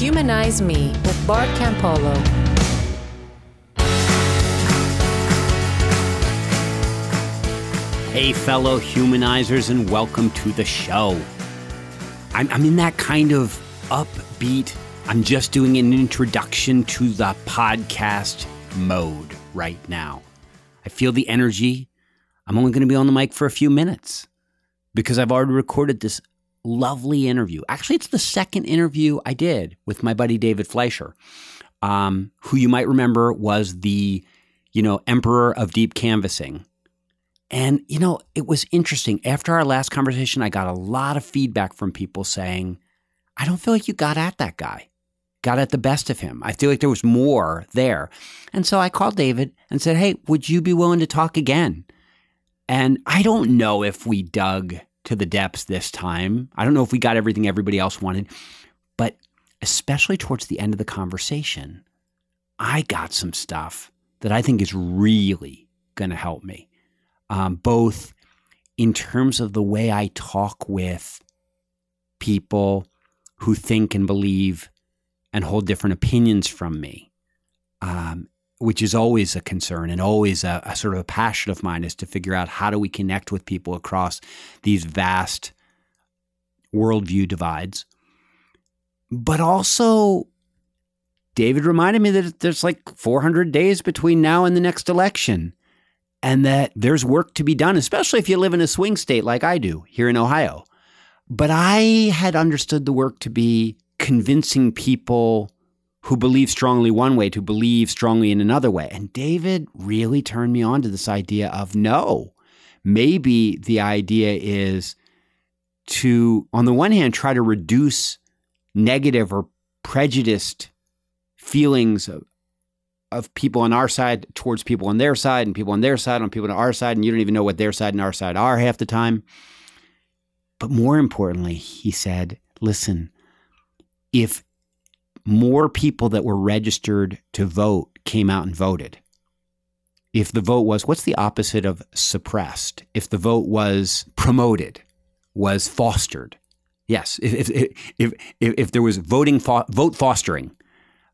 Humanize Me with Bart Campolo. Hey, fellow humanizers, and welcome to the show. I'm, I'm in that kind of upbeat, I'm just doing an introduction to the podcast mode right now. I feel the energy. I'm only going to be on the mic for a few minutes because I've already recorded this lovely interview. Actually, it's the second interview I did with my buddy David Fleisher, um, who you might remember was the, you know, emperor of deep canvassing. And, you know, it was interesting. After our last conversation, I got a lot of feedback from people saying, I don't feel like you got at that guy, got at the best of him. I feel like there was more there. And so I called David and said, Hey, would you be willing to talk again? And I don't know if we dug to the depths this time. I don't know if we got everything everybody else wanted, but especially towards the end of the conversation, I got some stuff that I think is really going to help me, um, both in terms of the way I talk with people who think and believe and hold different opinions from me, um, which is always a concern and always a, a, sort of a passion of mine is to figure out how do we connect with people across these vast worldview divides. But also, David reminded me that there's like 400 days between now and the next election, and that there's work to be done, especially if you live in a swing state like I do here in Ohio. But I had understood the work to be convincing people who believe strongly one way to believe strongly in another way. And David really turned me on to this idea of no, maybe the idea is to, on the one hand, try to reduce negative or prejudiced feelings of, of people on our side towards people on their side and people on their side on people on our side. And you don't even know what their side and our side are half the time. But more importantly, he said, listen, if more people that were registered to vote came out and voted. If the vote was, what's the opposite of suppressed? If the vote was promoted, was fostered. Yes, if, if, if, if, there was voting, fo- vote fostering,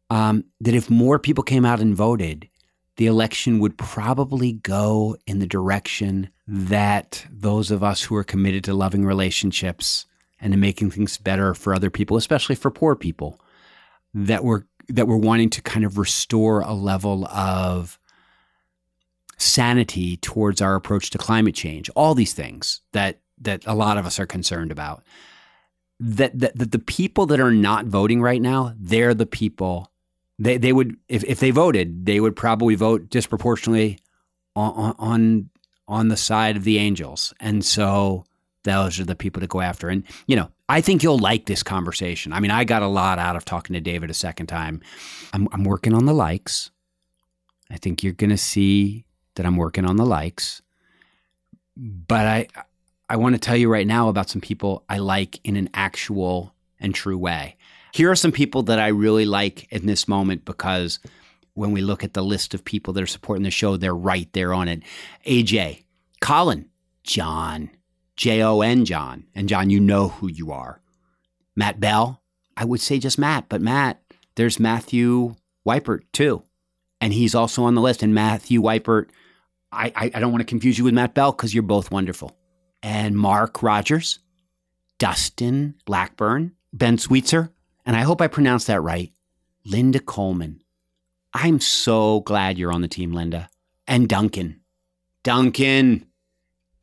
um, that if more people came out and voted, the election would probably go in the direction that those of us who are committed to loving relationships and to making things better for other people, especially for poor people, that we're that we're wanting to kind of restore a level of sanity towards our approach to climate change. All these things that that a lot of us are concerned about. That, that, that the people that are not voting right now, they're the people they they would if, if they voted, they would probably vote disproportionately on on on the side of the angels. And so those are the people to go after. And, you know, I think you'll like this conversation. I mean, I got a lot out of talking to David a second time. I'm, I'm working on the likes. I think you're going to see that I'm working on the likes. But I, I want to tell you right now about some people I like in an actual and true way. Here are some people that I really like in this moment because when we look at the list of people that are supporting the show, they're right there on it. AJ, Colin, John, J O N John. And John, you know who you are. Matt Bell, I would say just Matt, but Matt, there's Matthew Weipert too. And he's also on the list. And Matthew Weipert, I, I, I don't want to confuse you with Matt Bell because you're both wonderful. And Mark Rogers, Dustin Blackburn, Ben Sweetser, and I hope I pronounced that right, Linda Coleman. I'm so glad you're on the team, Linda. And Duncan. Duncan.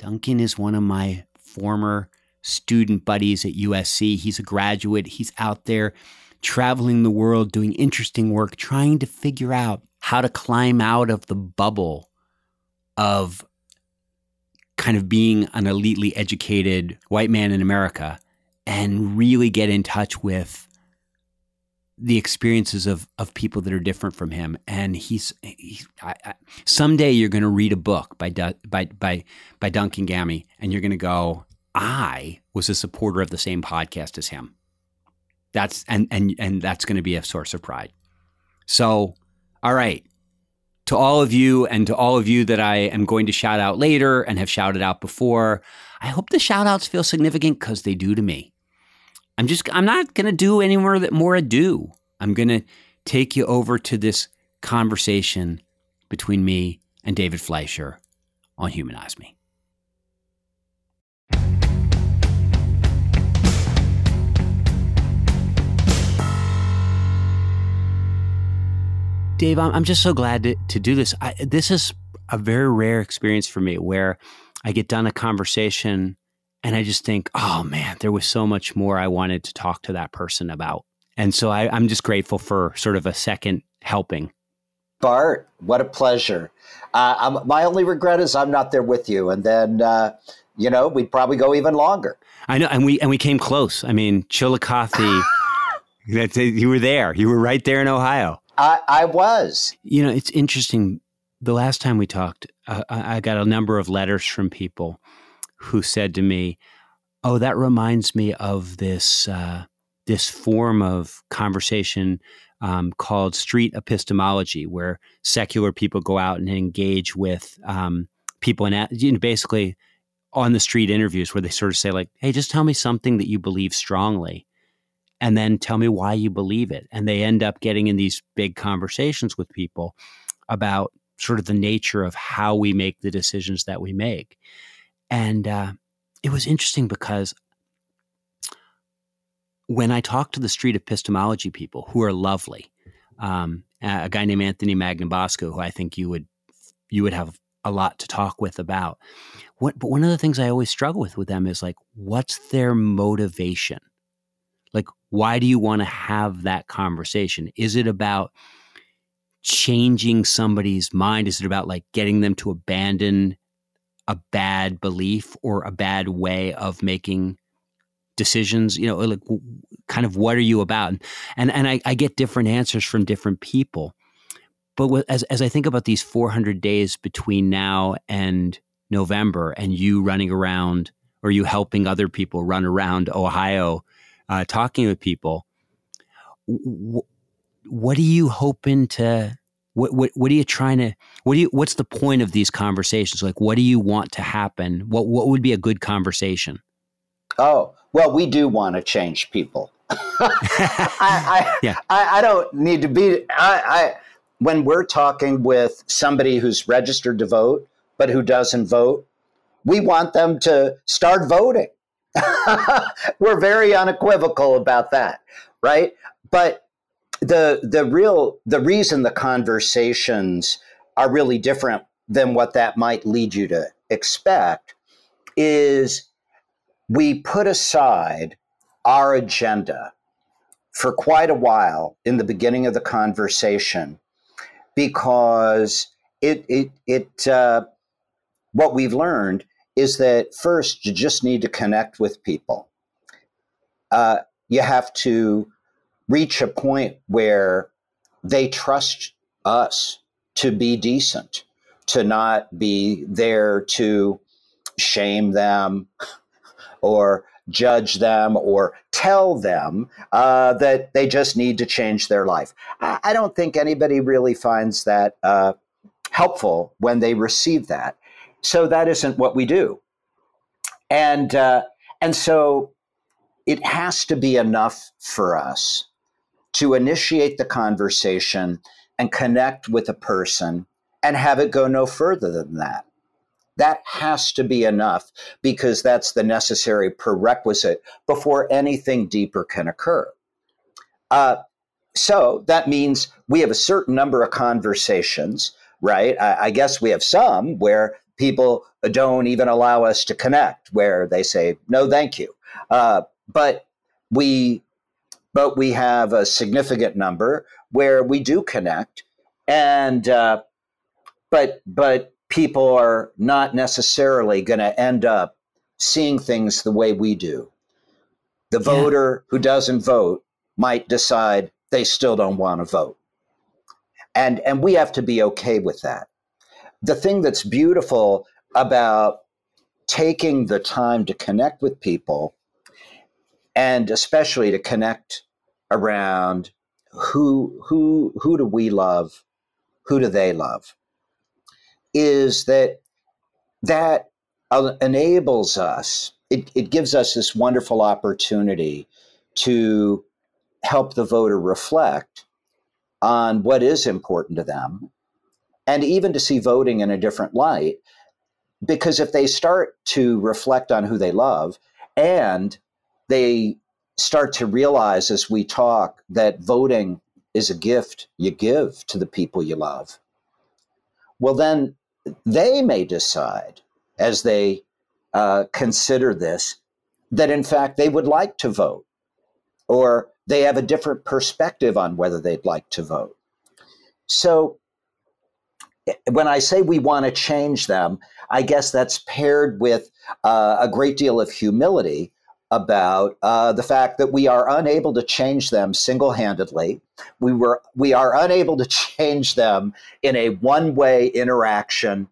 Duncan is one of my former student buddies at USC. He's a graduate. He's out there traveling the world, doing interesting work, trying to figure out how to climb out of the bubble of kind of being an elitely educated white man in America and really get in touch with the experiences of of people that are different from him. And he's, I, I, someday you're going to read a book by by by by Duncan Gammy and you're going to go I was a supporter of the same podcast as him. That's and and and that's going to be a source of pride. So all right. To all of you and to all of you that I am going to shout out later and have shouted out before I hope the shout outs feel significant cuz they do to me I'm just I'm not going to do any more that more ado. I'm going to take you over to this conversation between me and David Fleisher on Humanize Me. Dave, I'm just so glad to, to do this. I, this is a very rare experience for me where I get done a conversation and I just think, oh man, there was so much more I wanted to talk to that person about. And so I, I'm just grateful for sort of a second helping. Bart, what a pleasure. Uh, my only regret is I'm not there with you. And then, uh, you know, we'd probably go even longer. I know. And we, and we came close. I mean, Chillicothe, you were there. You were right there in Ohio. I, I was. You know, it's interesting. The last time we talked, uh, I got a number of letters from people who said to me, "Oh, that reminds me of this uh, this form of conversation um, called street epistemology, where secular people go out and engage with um, people and you know, basically on the street interviews, where they sort of say like, "Hey, just tell me something that you believe strongly." and then tell me why you believe it. And they end up getting in these big conversations with people about sort of the nature of how we make the decisions that we make. And uh, it was interesting because when I talk to the street epistemology people who are lovely, um, a guy named Anthony Magnabosco, who I think you would you would have a lot to talk with about. What, but one of the things I always struggle with with them is like, what's their motivation? Like, why do you want to have that conversation? Is it about changing somebody's mind? Is it about like getting them to abandon a bad belief or a bad way of making decisions? You know, like kind of what are you about? And and I, I get different answers from different people. But as as I think about these 400 days between now and November, and you running around or you helping other people run around Ohio uh, talking with people, w- what are you hoping to? What, what what are you trying to? What do you? What's the point of these conversations? Like, what do you want to happen? What what would be a good conversation? Oh well, we do want to change people. I, I, yeah. I, I, don't need to be. I, I when we're talking with somebody who's registered to vote but who doesn't vote, we want them to start voting. We're very unequivocal about that, right? But the the real the reason the conversations are really different than what that might lead you to expect is we put aside our agenda for quite a while in the beginning of the conversation because it it it uh, what we've learned is that first, you just need to connect with people. Uh, you have to reach a point where they trust us to be decent, to not be there to shame them or judge them or tell them uh, that they just need to change their life. I, I don't think anybody really finds that uh, helpful when they receive that. So that isn't what we do. And, uh, and so it has to be enough for us to initiate the conversation and connect with a person and have it go no further than that. That has to be enough because that's the necessary prerequisite before anything deeper can occur. Uh, so that means we have a certain number of conversations, right? I, I guess we have some where people don't even allow us to connect where they say no thank you uh, but we but we have a significant number where we do connect. And uh, but but people are not necessarily going to end up seeing things the way we do. The yeah. voter who doesn't vote might decide they still don't want to vote. And and we have to be okay with that. The thing that's beautiful about taking the time to connect with people and especially to connect around who who who do we love who do they love is that that enables us it, it gives us this wonderful opportunity to help the voter reflect on what is important to them and even to see voting in a different light. Because if they start to reflect on who they love and they start to realize as we talk that voting is a gift you give to the people you love, well, then they may decide as they uh, consider this that in fact they would like to vote or they have a different perspective on whether they'd like to vote. So when I say we want to change them, I guess that's paired with uh, a great deal of humility about uh, the fact that we are unable to change them single-handedly. We were we are unable to change them in a one-way interaction.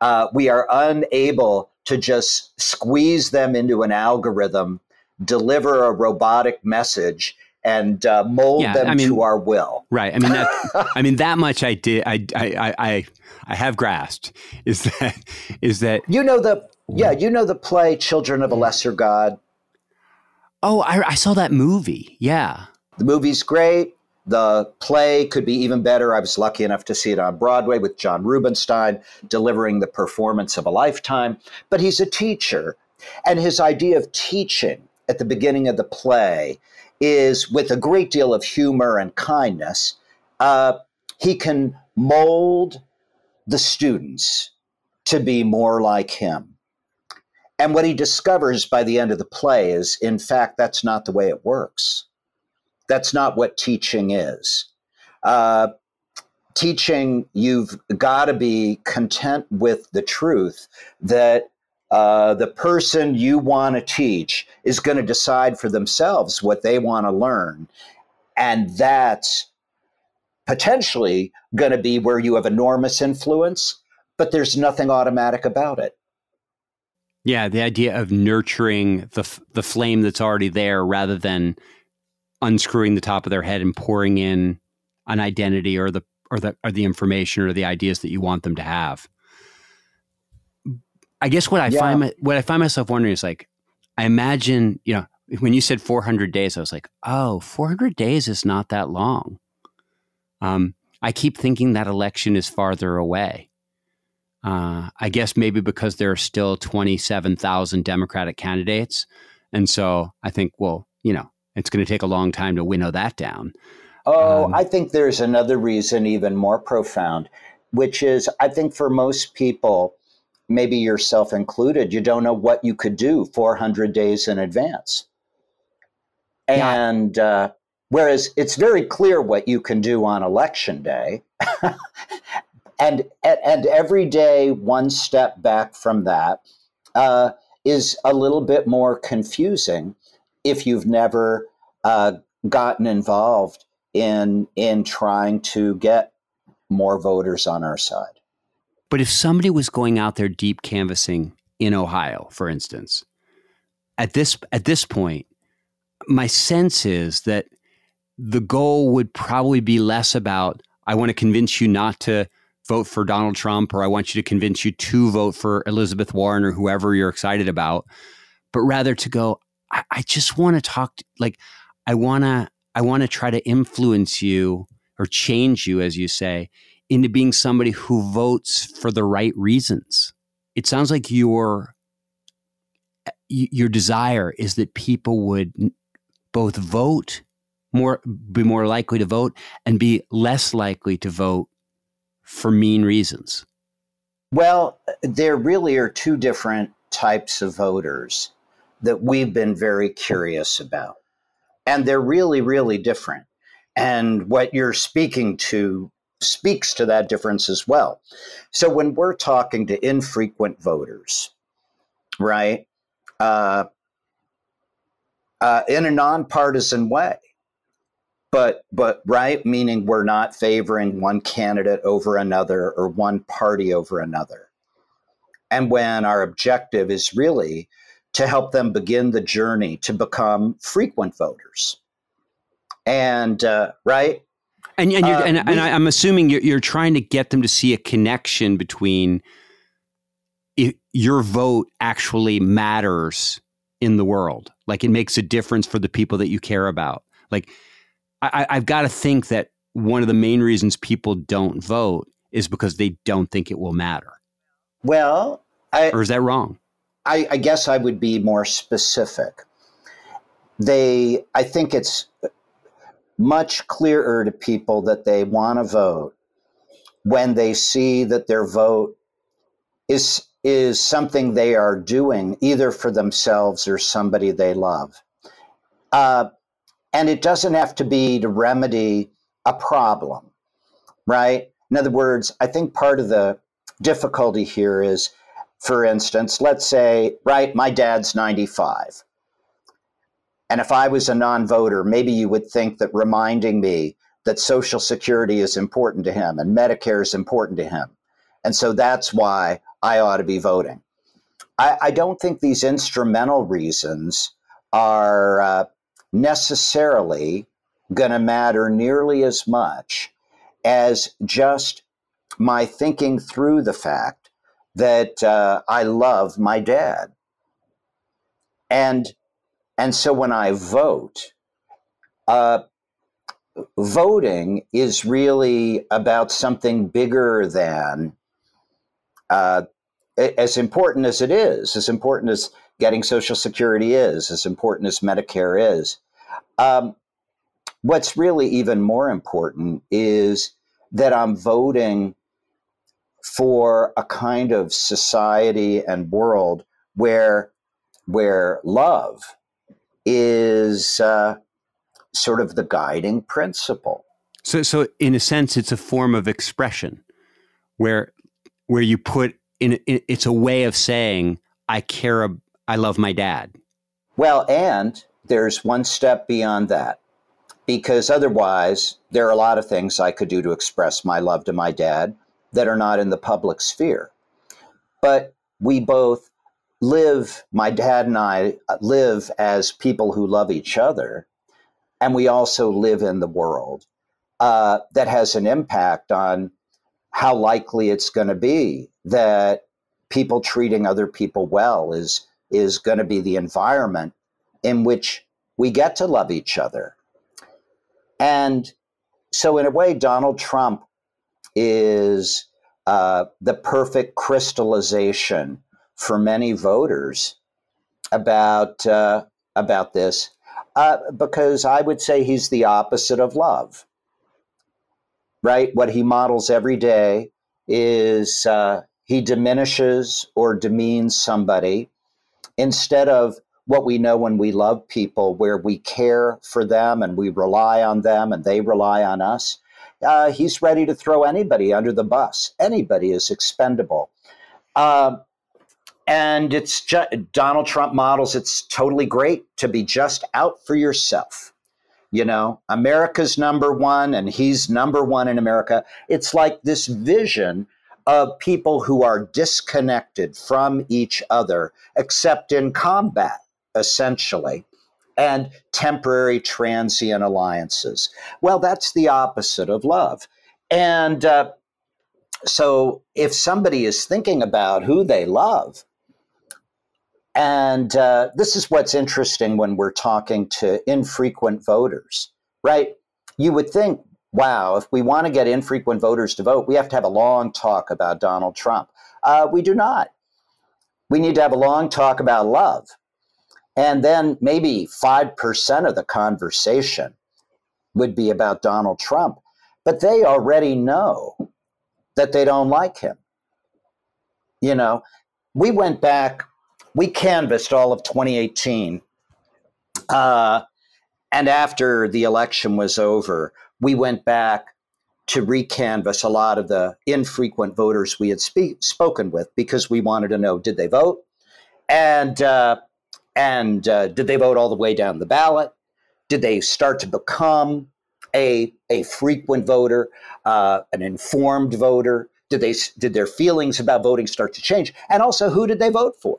Uh, we are unable to just squeeze them into an algorithm, deliver a robotic message, and uh, mold yeah, them I mean, to our will. Right. I mean that. I mean that much. I did. I, I. I. I have grasped. Is that. Is that. You know the. Yeah. You know the play Children of a Lesser God. Oh, I, I saw that movie. Yeah. The movie's great. The play could be even better. I was lucky enough to see it on Broadway with John Rubinstein delivering the performance of a lifetime. But he's a teacher, and his idea of teaching at the beginning of the play is with a great deal of humor and kindness. Uh, he can mold the students to be more like him. And what he discovers by the end of the play is, in fact, that's not the way it works. That's not what teaching is. Uh, teaching, you've got to be content with the truth that uh, the person you want to teach is going to decide for themselves what they want to learn. And that's potentially going to be where you have enormous influence, but there's nothing automatic about it. Yeah, the idea of nurturing the the flame that's already there rather than unscrewing the top of their head and pouring in an identity or the or the or the information or the ideas that you want them to have. I guess what I yeah. find what I find myself wondering is like I imagine, you know, when you said 400 days, I was like, oh, 400 days is not that long. Um, I keep thinking that election is farther away. Uh, I guess maybe because there are still 27,000 Democratic candidates. And so I think, well, you know, it's going to take a long time to winnow that down. Oh, um, I think there's another reason, even more profound, which is I think for most people, maybe yourself included, you don't know what you could do 400 days in advance. And uh, whereas it's very clear what you can do on election day. and and every day one step back from that uh, is a little bit more confusing if you've never uh, gotten involved in in trying to get more voters on our side. But if somebody was going out there deep canvassing in Ohio, for instance, at this at this point, my sense is that the goal would probably be less about I want to convince you not to vote for Donald Trump or I want you to convince you to vote for Elizabeth Warren or whoever you're excited about, but rather to go, I, I just want to talk, like, I want to, I want to try to influence you or change you, as you say, into being somebody who votes for the right reasons. It sounds like your eh, your desire is that people would both vote more be more likely to vote and be less likely to vote for mean reasons? Well, there really are two different types of voters that we've been very curious about. And they're really, really different. And what you're speaking to speaks to that difference as well. So when we're talking to infrequent voters, right, uh, uh, in a nonpartisan way, but but right meaning we're not favoring one candidate over another or one party over another and when our objective is really to help them begin the journey to become frequent voters and uh, right and and, uh, and, and I'm assuming you're, you're trying to get them to see a connection between your vote actually matters in the world. Like it makes a difference for the people that you care about. Like I, I've got to think that one of the main reasons people don't vote is because they don't think it will matter. Well, I, or is that wrong? I, I guess I would be more specific. They, I think it's much clearer to people that they want to vote when they see that their vote is is something they are doing either for themselves or somebody they love. Uh, and it doesn't have to be to remedy a problem, right? In other words, I think part of the difficulty here is, for instance, let's say, right, my dad's 95. And if I was a non voter, maybe you would think that reminding me that Social Security is important to him and Medicare is important to him. And so that's why I ought to be voting. I, I don't think these instrumental reasons are uh, necessarily going to matter nearly as much as just my thinking through the fact that uh, I love my dad. And and so when I vote, uh, voting is really about something bigger than uh, as important as it is, as important as getting Social Security is, as important as Medicare is. Um, what's really even more important is that I'm voting for a kind of society and world where where love is uh, sort of the guiding principle. So, so in a sense, it's a form of expression where where you put in, it's a way of saying I care I love my dad. Well, and there's one step beyond that. Because otherwise, there are a lot of things I could do to express my love to my dad that are not in the public sphere. But we both live, my dad and I live as people who love each other. And we also live in the world uh, that has an impact on how likely it's going to be that people treating other people well is is going to be the environment in which we get to love each other. And so, in a way, Donald Trump is uh, the perfect crystallization for many voters about uh, about this, uh, because I would say he's the opposite of love right? What he models every day is uh, he diminishes or demeans somebody instead of what we know when we love people, where we care for them and we rely on them and they rely on us. Uh, he's ready to throw anybody under the bus. Anybody is expendable. Uh, and it's just, Donald Trump models it's totally great to be just out for yourself you know america's number one and he's number one in america it's like this vision of people who are disconnected from each other except in combat essentially and temporary transient alliances well that's the opposite of love and uh, so if somebody is thinking about who they love and uh, this is what's interesting when we're talking to infrequent voters, right? You would think, wow, if we want to get infrequent voters to vote, we have to have a long talk about Donald Trump. Uh, we do not. We need to have a long talk about love. And then maybe 5% of the conversation would be about Donald Trump. But they already know that they don't like him. You know, we went back we canvassed all of 2018. Uh, and after the election was over, we went back to recanvass a lot of the infrequent voters we had spoken with because we wanted to know did they vote and uh, and uh, did they vote all the way down the ballot? Did they start to become a a frequent voter uh, an informed voter? Did they did their feelings about voting start to change? And also who did they vote for?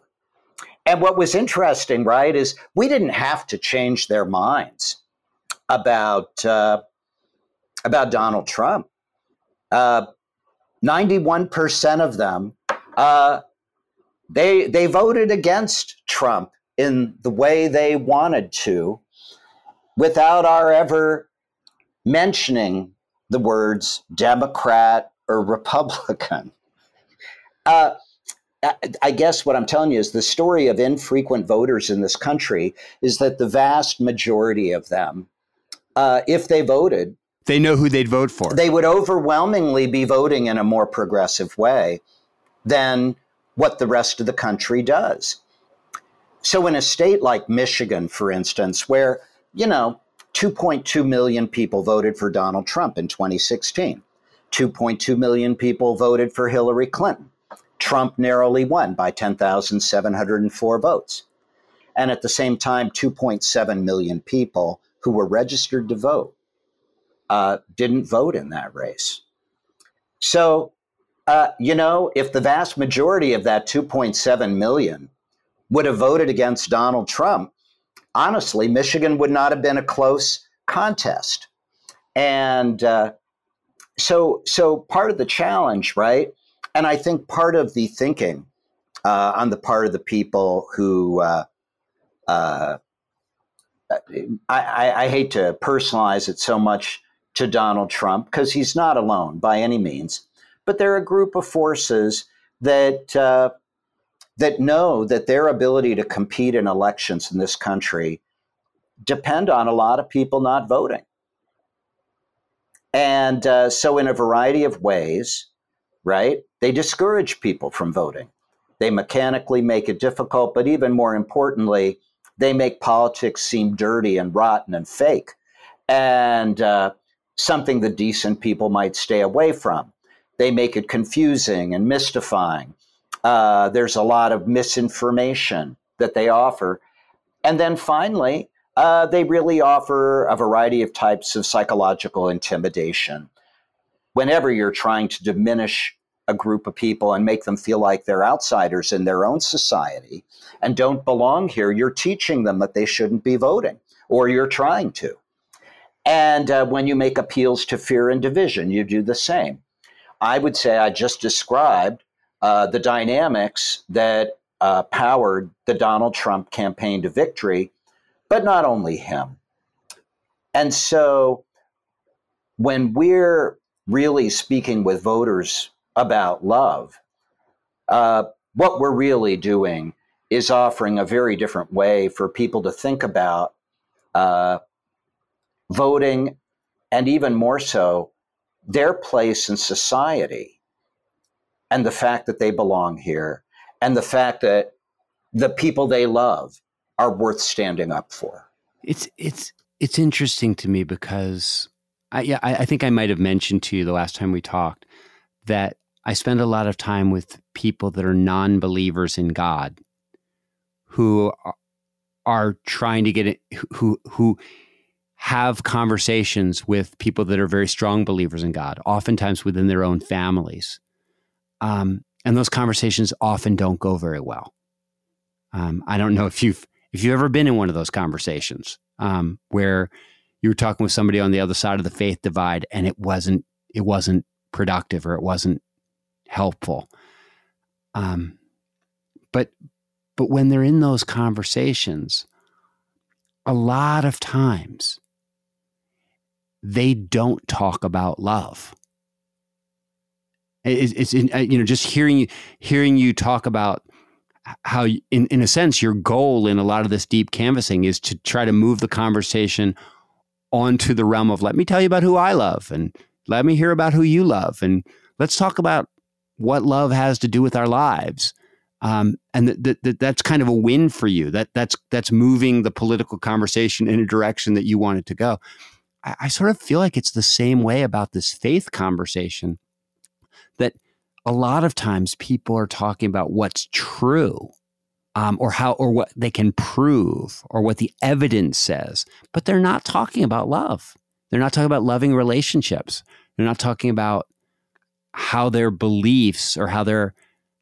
And what was interesting, right, is we didn't have to change their minds about uh, about Donald Trump. Uh, ninety-one percent of them uh, they they voted against Trump in the way they wanted to without our ever mentioning the words Democrat or Republican. Uh, I guess what I'm telling you is the story of infrequent voters in this country is that the vast majority of them, uh, if they voted, they know who they'd vote for. They would overwhelmingly be voting in a more progressive way than what the rest of the country does. So, in a state like Michigan, for instance, where, you know, 2.2 million people voted for Donald Trump in 2016, 2.2 million people voted for Hillary Clinton. Trump narrowly won by 10,704 votes. And at the same time, 2.7 million people who were registered to vote uh, didn't vote in that race. So, uh, you know, if the vast majority of that 2.7 million would have voted against Donald Trump, honestly, Michigan would not have been a close contest. And uh, so, so part of the challenge, right? And I think part of the thinking uh, on the part of the people who uh, uh, I, I, hate to personalize it so much to Donald Trump because he's not alone by any means, but they're a group of forces that uh, that know that their ability to compete in elections in this country depend on a lot of people not voting. And uh, so, in a variety of ways, right, they discourage people from voting. They mechanically make it difficult, but even more importantly, they make politics seem dirty and rotten and fake and uh, something the decent people might stay away from. They make it confusing and mystifying. Uh, there's a lot of misinformation that they offer. And then finally, uh, they really offer a variety of types of psychological intimidation. Whenever you're trying to diminish a group of people and make them feel like they're outsiders in their own society and don't belong here, you're teaching them that they shouldn't be voting, or you're trying to. And uh, when you make appeals to fear and division, you do the same. I would say I just described uh, the dynamics that uh, powered the Donald Trump campaign to victory, but not only him. And so when we're really speaking with voters about love, uh, what we're really doing is offering a very different way for people to think about uh, voting and even more so their place in society and the fact that they belong here and the fact that the people they love are worth standing up for. It's it's it's interesting to me because I yeah, I, I think I might have mentioned to you the last time we talked that I spend a lot of time with people that are non-believers in God who are, are trying to get it who who have conversations with people that are very strong believers in God, oftentimes within their own families. Um, and those conversations often don't go very well. Um, I don't know if you've if you've ever been in one of those conversations um, where you were talking with somebody on the other side of the faith divide and it wasn't it wasn't productive or it wasn't helpful. Um, but but when they're in those conversations, a lot of times they don't talk about love. It's, it's in, uh, you know just hearing hearing you talk about how in in a sense your goal in a lot of this deep canvassing is to try to move the conversation onto the realm of let me tell you about who I love and let me hear about who you love and let's talk about what love has to do with our lives. Um, and that, that, that that's kind of a win for you. That that's that's moving the political conversation in a direction that you want it to go. I, I sort of feel like it's the same way about this faith conversation that a lot of times people are talking about what's true um, or how or what they can prove or what the evidence says but they're not talking about love. They're not talking about loving relationships. They're not talking about how their beliefs or how their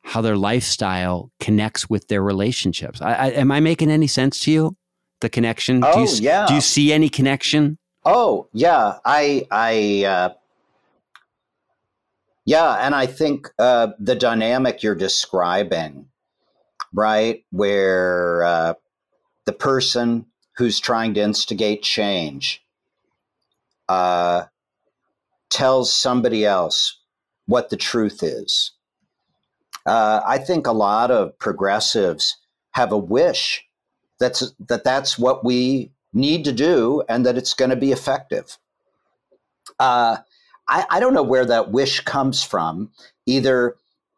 how their lifestyle connects with their relationships. I, I, am i making any sense to you? The connection? Oh, do you, yeah. do you see any connection? Oh yeah. I i uh yeah, and I think uh, the dynamic you're describing, right, where uh, the person who's trying to instigate change uh, tells somebody else what the truth is. Uh, I think a lot of progressives have a wish that's that that's what we need to do and that it's going to be effective. Uh, I, I, don't know where that wish comes from, either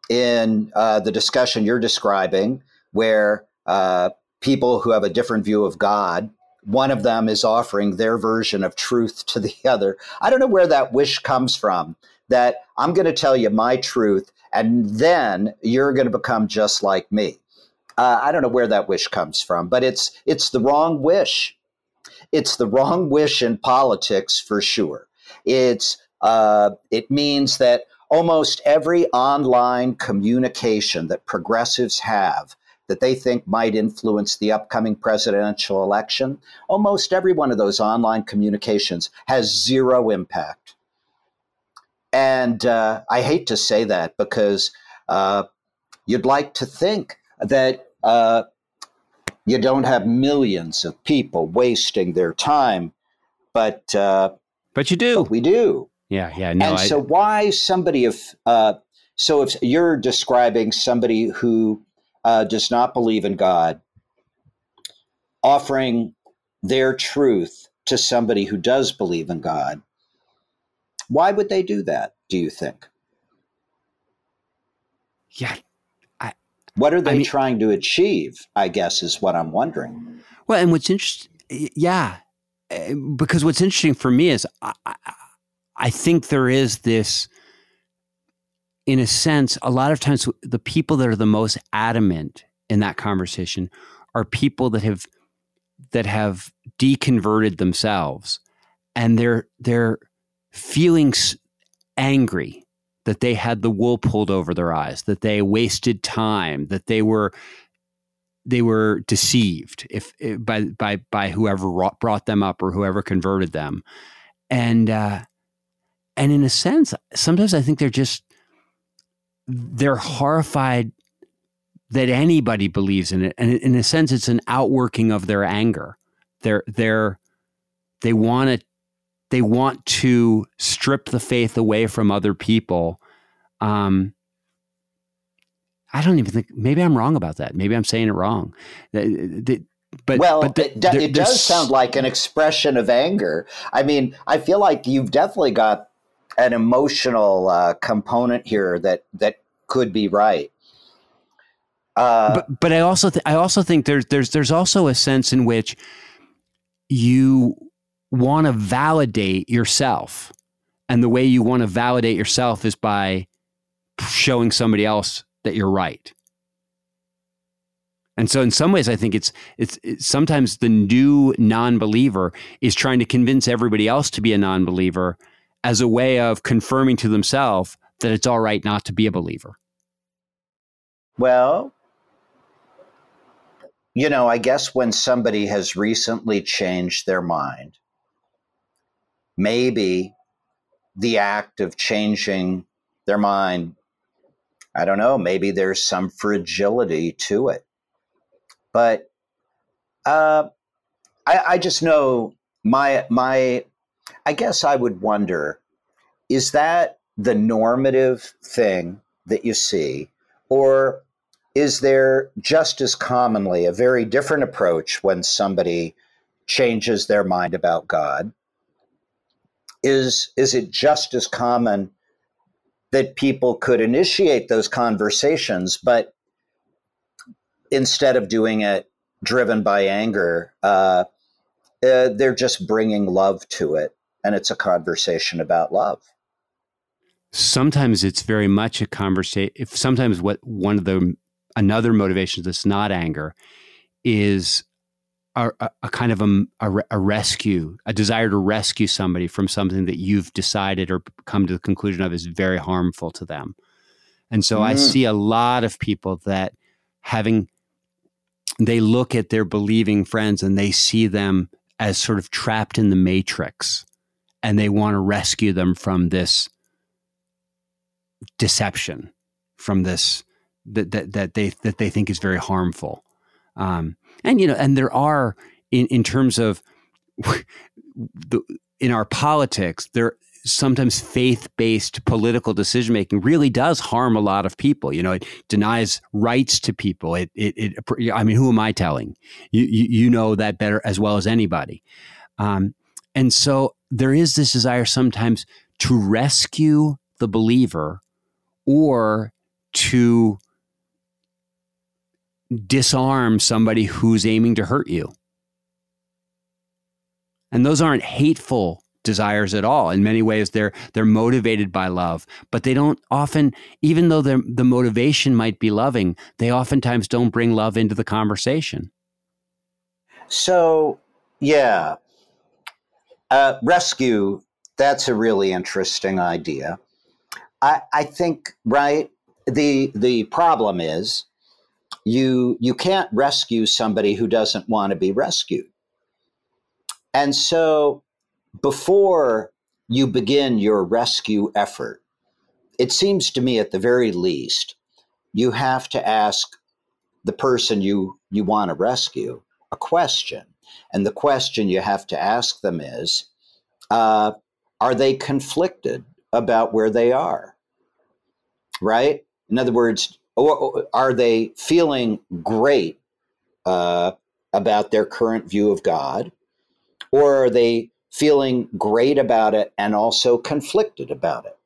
in uh, the discussion you're describing, where uh, people who have a different view of God, one of them is offering their version of truth to the other. I don't know where that wish comes from that I'm going to tell you my truth and then you're going to become just like me. Uh, I don't know where that wish comes from, but it's it's the wrong wish. It's the wrong wish in politics for sure. It's uh, it means that almost every online communication that progressives have that they think might influence the upcoming presidential election, almost every one of those online communications has zero impact. And uh, I hate to say that because uh, you'd like to think that uh, you don't have millions of people wasting their time, but uh, but you do. we do. Yeah, yeah. No, and I, so why somebody if uh, so if you're describing somebody who uh, does not believe in God, offering their truth to somebody who does believe in God, why would they do that? Do you think? Yeah, what are they I mean, trying to achieve? I guess is what I'm wondering. Well, and what's interesting, yeah, eh, because what's interesting for me is I, I think there is this, in a sense, a lot of times the people that are the most adamant in that conversation are people that have that have deconverted themselves. And they're they're feeling angry that they had the wool pulled over their eyes, that they wasted time, that they were they were deceived if, if by by by whoever brought them up or whoever converted them, and uh, and in a sense, sometimes I think they're just they're horrified that anybody believes in it, and in a sense, it's an outworking of their anger. They're they're they want to they want to strip the faith away from other people. Um, I don't even think maybe I'm wrong about that. Maybe I'm saying it wrong. but well, but the, it, there, it does sound like an expression of anger. I mean, I feel like you've definitely got an emotional uh, component here that that could be right. Uh, but but I also th- I also think there's there's there's also a sense in which you want to validate yourself. And the way you want to validate yourself is by showing somebody else that you're right. And so, in some ways, I think it's, it's, it's sometimes the new non-believer is trying to convince everybody else to be a non-believer as a way of confirming to themselves that it's all right not to be a believer. Well, you know, I guess when somebody has recently changed their mind, maybe the act of changing their mind, I don't know, maybe there's some fragility to it. But uh, I, I just know my my I guess I would wonder is that the normative thing that you see, or is there just as commonly a very different approach when somebody changes their mind about God? is is it just as common that people could initiate those conversations, but instead of doing it driven by anger, uh, uh, they're just bringing love to it, and it's a conversation about love. Sometimes it's very much a conversation. If sometimes what one of the another motivation that's not anger is a, a, kind of a, a, a, rescue, a desire to rescue somebody from something that you've decided or come to the conclusion of is very harmful to them. And so mm. I see a lot of people that having, they look at their believing friends and they see them as sort of trapped in the matrix and they want to rescue them from this deception, from this that, that, that they, that they think is very harmful. Um, and you know, and there are in in terms of the in our politics, there sometimes faith-based political decision making really does harm a lot of people. You know, it denies rights to people. It, it, it I mean, who am I telling? You, you, you know that better as well as anybody. Um, and so there is this desire sometimes to rescue the believer or to disarm somebody who's aiming to hurt you. And those aren't hateful desires at all. In many ways, they're they're motivated by love, but they don't often, even though the motivation might be loving, they oftentimes don't bring love into the conversation. So, yeah, uh, rescue. That's a really interesting idea. I, I think right. the The problem is you you can't rescue somebody who doesn't want to be rescued. And so before you begin your rescue effort, it seems to me at the very least, you have to ask the person you, you want to rescue a question. And the question you have to ask them is uh, Are they conflicted about where they are? Right? In other words, are they feeling great uh, about their current view of God? Or are they feeling great about it and also conflicted about it.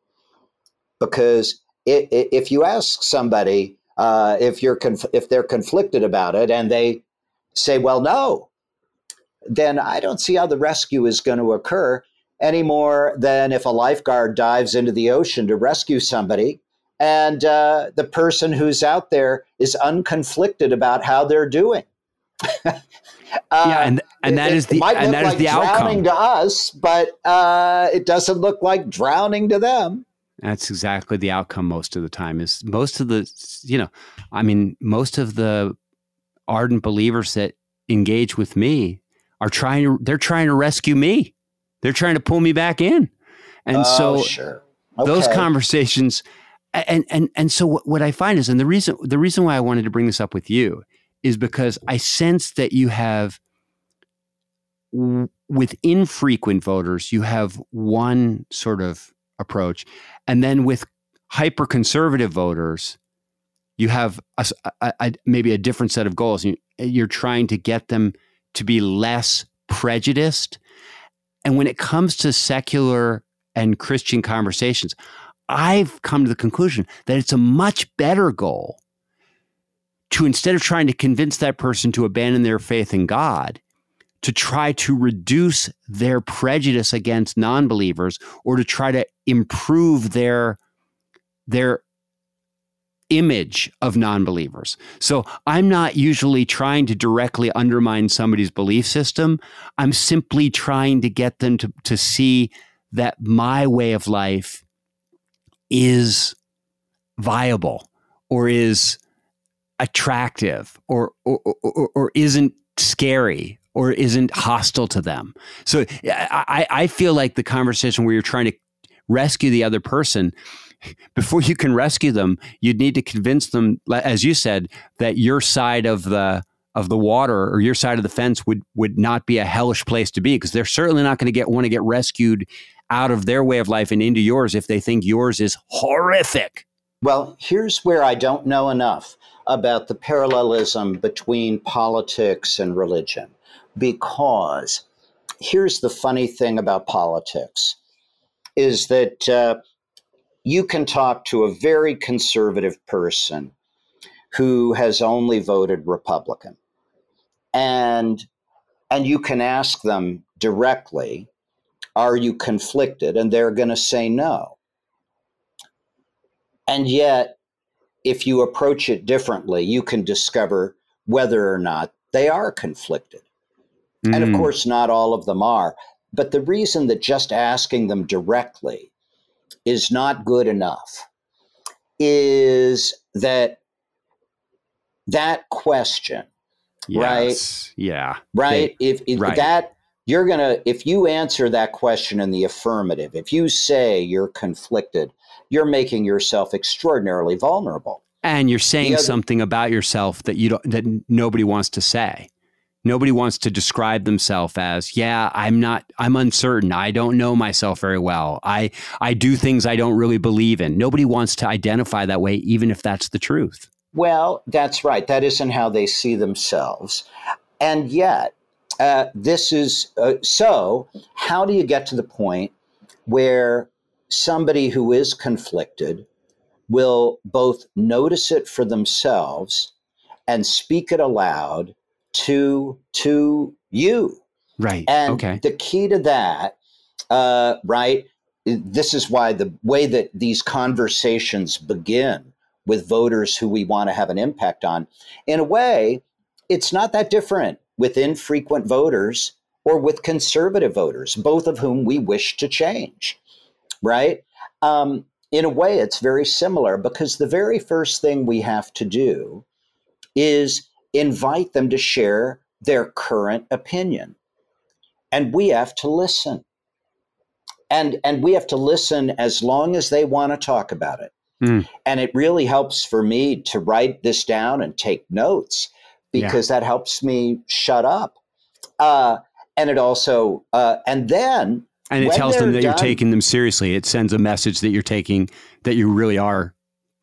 Because if you ask somebody uh, if you're conf- if they're conflicted about it and they say, "Well, no," then I don't see how the rescue is going to occur any more than if a lifeguard dives into the ocean to rescue somebody and uh, the person who's out there is unconflicted about how they're doing. Uh, yeah, and and that it, is the and that like is the drowning outcome to us, but uh, it doesn't look like drowning to them. That's exactly the outcome most of the time. Is most of the you know, I mean, most of the ardent believers that engage with me are trying to they're trying to rescue me. They're trying to pull me back in, and oh, so sure. okay. those conversations. And and and so what, what I find is, and the reason the reason why I wanted to bring this up with you is because I sense that you have, with infrequent voters, you have one sort of approach. And then with hyper conservative voters, you have a, a, a, maybe a different set of goals. You're trying to get them to be less prejudiced. And when it comes to secular and Christian conversations, I've come to the conclusion that it's a much better goal to instead of trying to convince that person to abandon their faith in God, to try to reduce their prejudice against non-believers or to try to improve their their image of non-believers. So I'm not usually trying to directly undermine somebody's belief system. I'm simply trying to get them to, to see that my way of life is viable or is attractive or, or, or, or isn't scary or isn't hostile to them. So I, I feel like the conversation where you're trying to rescue the other person, before you can rescue them, you'd need to convince them, as you said, that your side of the of the water or your side of the fence would would not be a hellish place to be because they're certainly not going to get want to get rescued out of their way of life and into yours if they think yours is horrific. Well, here's where I don't know enough about the parallelism between politics and religion. Because here's the funny thing about politics is that uh, you can talk to a very conservative person who has only voted Republican. And and you can ask them directly, are you conflicted? And they're going to say no. And yet if you approach it differently, you can discover whether or not they are conflicted. Mm. And of mm. course, not all of them are. But the reason that just asking them directly is not good enough is that that question, yes. right? Yeah. Right. They, if, if right. that you're to if you answer that question in the affirmative if you say you're conflicted you're making yourself extraordinarily vulnerable And you're saying other, something about yourself that you don't that nobody wants to say. Nobody wants to describe themselves as, yeah, I'm not I'm uncertain. I don't know myself very well. I I do things I don't really believe in. Nobody wants to identify that way even if that's the truth. Well, that's right. That isn't how they see themselves. And yet, uh, this is uh, so. How do you get to the point where somebody who is conflicted will both notice it for themselves and speak it aloud to to you? Right. And okay. the key to that, uh, right? This is why the way that these conversations begin with voters who we want to have an impact on. In a way, it's not that different with infrequent voters or with conservative voters, both of whom we wish to change, right? Um, in a way, it's very similar because the very first thing we have to do is invite them to share their current opinion. And we have to listen. And, and we have to listen as long as they want to talk about it. Mm. And it really helps for me to write this down and take notes because yeah. that helps me shut up. Uh, and it also, uh, and then, and it tells them that done, you're taking them seriously. It sends a message that you're taking, that you really are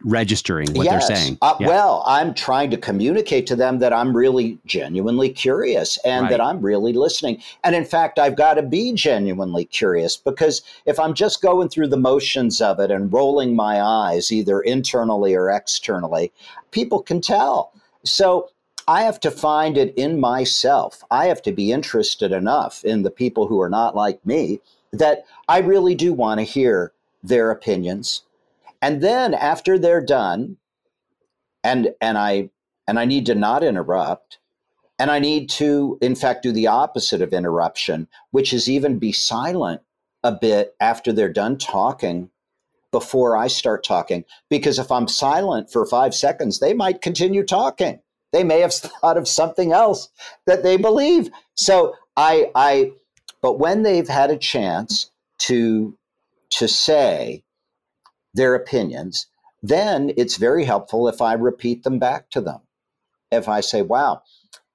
registering what yes. they're saying. Uh, yeah. Well, I'm trying to communicate to them that I'm really genuinely curious and right. that I'm really listening. And in fact, I've got to be genuinely curious because if I'm just going through the motions of it and rolling my eyes, either internally or externally, people can tell. So I have to find it in myself. I have to be interested enough in the people who are not like me that I really do want to hear their opinions and then after they're done, and and I and I need to not interrupt, and I need to, in fact, do the opposite of interruption, which is even be silent a bit after they're done talking before I start talking. Because if I'm silent for five seconds, they might continue talking. They may have thought of something else that they believe. So I I but when they've had a chance to to say their opinions, then it's very helpful if I repeat them back to them. If I say, wow,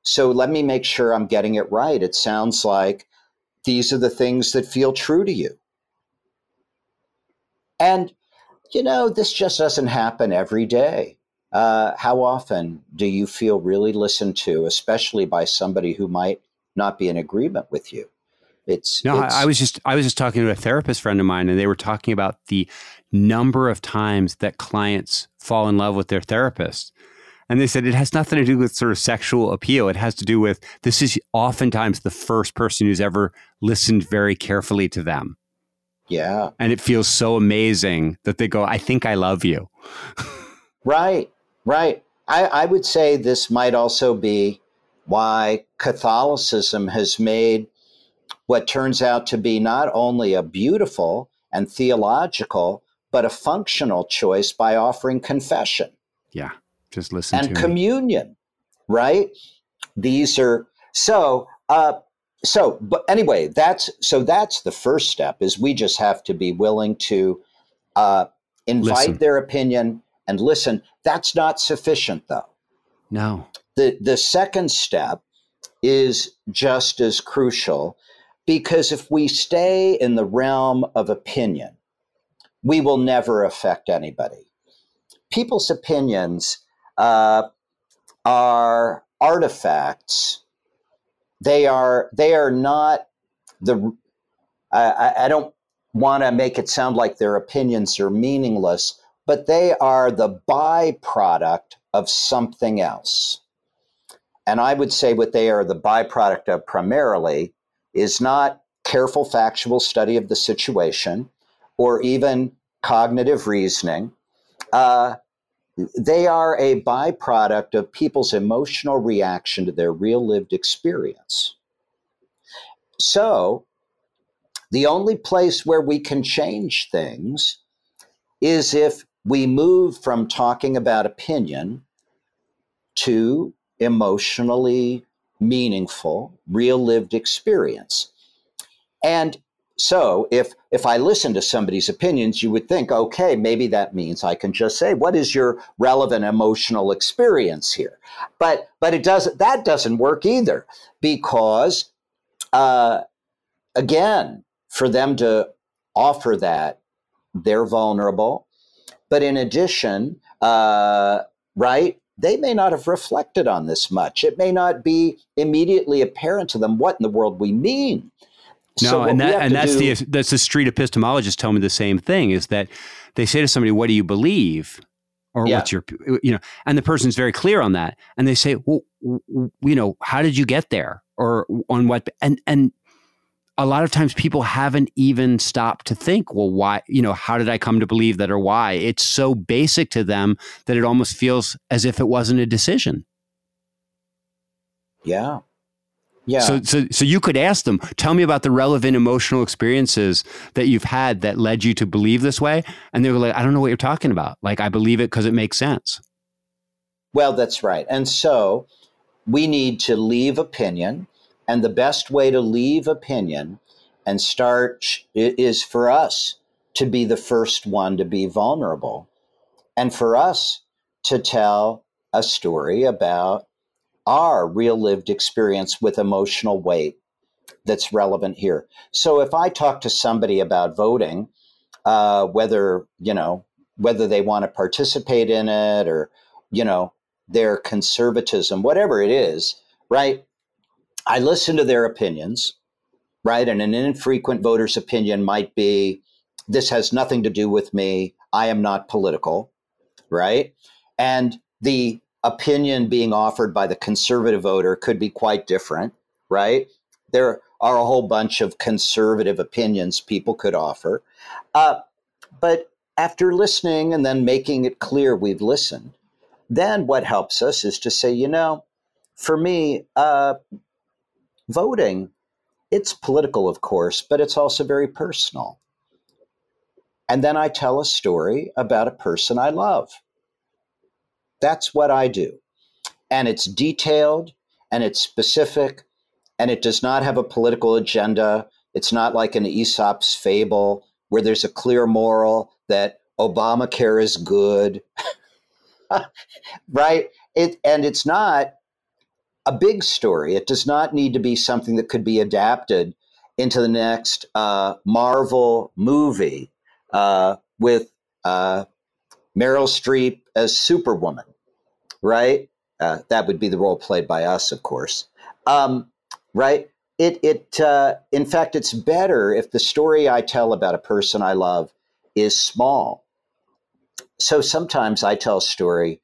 so let me make sure I'm getting it right. It sounds like these are the things that feel true to you. And, you know, this just doesn't happen every day. Uh, how often do you feel really listened to, especially by somebody who might not be in agreement with you? It's no. It's, I was just I was just talking to a therapist friend of mine, and they were talking about the number of times that clients fall in love with their therapist. And they said it has nothing to do with sort of sexual appeal. It has to do with this is oftentimes the first person who's ever listened very carefully to them. Yeah. And it feels so amazing that they go, I think I love you. right, right. I, I would say this might also be why Catholicism has made what turns out to be not only a beautiful and theological, but a functional choice by offering confession. Yeah, just listen and communion, me. right? These are so. Uh, so, but anyway, that's so that's the first step. Is we just have to be willing to uh, invite listen. their opinion and listen. That's not sufficient, though. No. The the second step is just as crucial because if we stay in the realm of opinion, we will never affect anybody. People's opinions uh, are artifacts. They are they are not the. I, I don't want to make it sound like their opinions are meaningless, but they are the byproduct of something else. And I would say what they are the byproduct of primarily is not careful factual study of the situation or even cognitive reasoning. Uh, they are a byproduct of people's emotional reaction to their real lived experience. So, the only place where we can change things is if we move from talking about opinion to emotionally meaningful, real lived experience. And so if if I listen to somebody's opinions, you would think, okay, maybe that means I can just say, what is your relevant emotional experience here? But but it does that doesn't work either because uh, again, for them to offer that, they're vulnerable. But in addition, uh, right, they may not have reflected on this much. It may not be immediately apparent to them what in the world we mean. No, so and that and that's do, the that's the street epistemologists tell me the same thing is that they say to somebody, "What do you believe?" or yeah. what's your you know and the person's very clear on that and they say well you know how did you get there or on what and and a lot of times people haven't even stopped to think, well, why, you know, how did I come to believe that or why? It's so basic to them that it almost feels as if it wasn't a decision. Yeah. Yeah. So, so, so you could ask them, tell me about the relevant emotional experiences that you've had that led you to believe this way. And they were like, I don't know what you're talking about. Like, I believe it because it makes sense. Well, that's right. And so we need to leave opinion and the best way to leave opinion and start is for us to be the first one to be vulnerable and for us to tell a story about our real lived experience with emotional weight that's relevant here. So if I talk to somebody about voting, uh, whether, you know, whether they want to participate in it or, you know, their conservatism, whatever it is, right? I listen to their opinions, right? And an infrequent voter's opinion might be this has nothing to do with me. I am not political, right? And the opinion being offered by the conservative voter could be quite different, right? There are a whole bunch of conservative opinions people could offer. Uh, but after listening and then making it clear we've listened, then what helps us is to say, you know, for me, uh, voting, it's political, of course, but it's also very personal. And then I tell a story about a person I love. That's what I do. And it's detailed and it's specific and it does not have a political agenda. It's not like an Aesop's fable where there's a clear moral that Obamacare is good. right? It and it's not a big story. It does not need to be something that could be adapted into the next uh, Marvel movie uh, with uh, Meryl Streep as Superwoman, right? Uh, that would be the role played by us, of course. Um, right? It, it, uh, in fact, it's better if the story I tell about a person I love is small. So sometimes I tell a story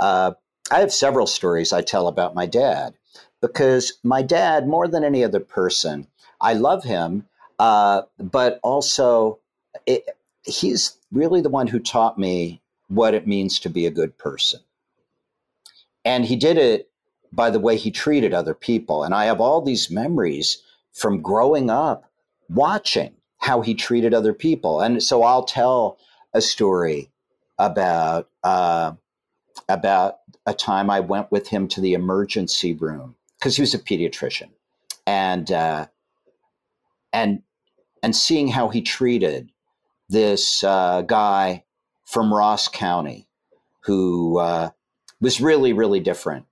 uh, I have several stories I tell about my dad because my dad, more than any other person, I love him, uh, but also it, he's really the one who taught me what it means to be a good person. And he did it by the way he treated other people. And I have all these memories from growing up watching how he treated other people. And so I'll tell a story about uh, about a time I went with him to the emergency room because he was a pediatrician, and uh, and and seeing how he treated this uh, guy from Ross County who uh, was really really different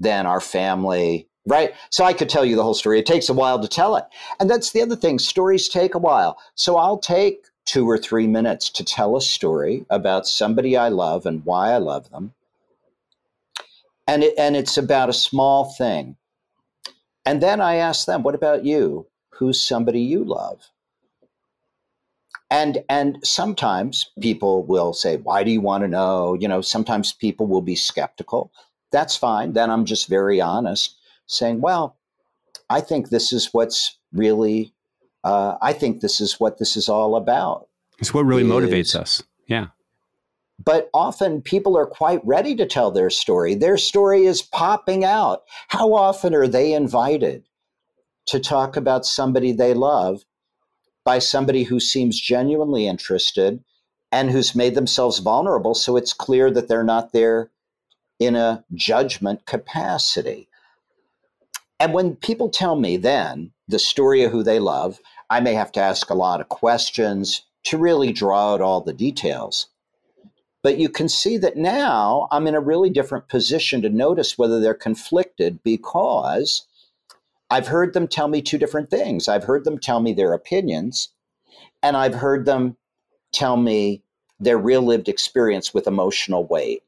than our family right so i could tell you the whole story it takes a while to tell it and that's the other thing stories take a while so i'll take two or three minutes to tell a story about somebody i love and why i love them and it, and it's about a small thing. And then I ask them, "What about you? Who's somebody you love?" And and sometimes people will say, "Why do you want to know?" You know, sometimes people will be skeptical. That's fine. Then I'm just very honest, saying, "Well, I think this is what's really. Uh, I think this is what this is all about." It's what really is, motivates us. Yeah but often people are quite ready to tell their story. Their story is popping out. How often are they invited to talk about somebody they love by somebody who seems genuinely interested and who's made themselves vulnerable so it's clear that they're not there in a judgment capacity? And when people tell me then the story of who they love, I may have to ask a lot of questions to really draw out all the details. But you can see that now I'm in a really different position to notice whether they're conflicted because I've heard them tell me two different things. I've heard them tell me their opinions, and I've heard them tell me their real lived experience with emotional weight.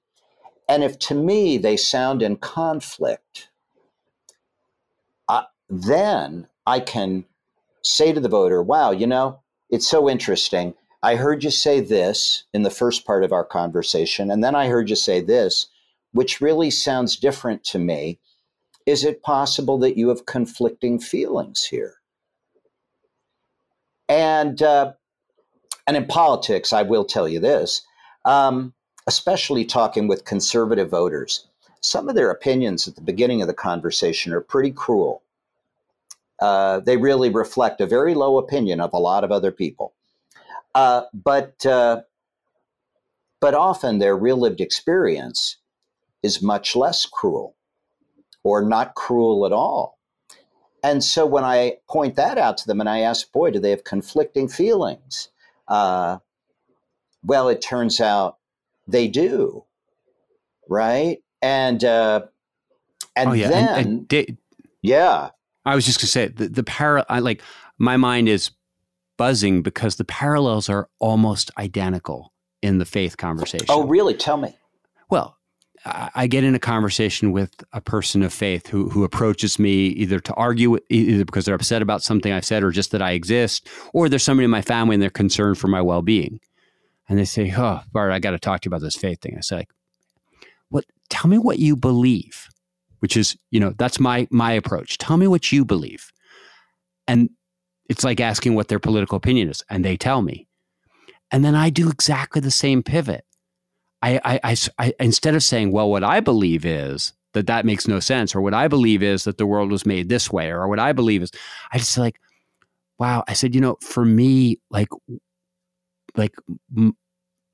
And if to me they sound in conflict, uh, then I can say to the voter, wow, you know, it's so interesting. I heard you say this in the first part of our conversation, and then I heard you say this, which really sounds different to me. Is it possible that you have conflicting feelings here? And uh, and in politics, I will tell you this, um, especially talking with conservative voters, some of their opinions at the beginning of the conversation are pretty cruel. Uh, they really reflect a very low opinion of a lot of other people. Uh, but uh, but often their real lived experience is much less cruel, or not cruel at all. And so when I point that out to them, and I ask, "Boy, do they have conflicting feelings?" Uh, well, it turns out they do, right? And uh, and oh, yeah. then, and, and da- yeah, I was just gonna say the, the para. I, like my mind is buzzing because the parallels are almost identical in the faith conversation. Oh, really? Tell me. I get in a conversation with a person of faith who who approaches me either to argue, either because they're upset about something I've said, or just that I exist, or there's somebody in my family and they're concerned for my well being, and they say, "Oh, Bart, I got to talk to you about this faith thing." I say, "What? Tell me what you believe," which is, you know, that's my my approach. Tell me what you believe, and it's like asking what their political opinion is, and they tell me, and then I do exactly the same pivot. I, I, I, I, instead of saying, well, what I believe is that that makes no sense, or what I believe is that the world was made this way, or what I believe is, I just like, wow. I said, you know, for me, like, like m-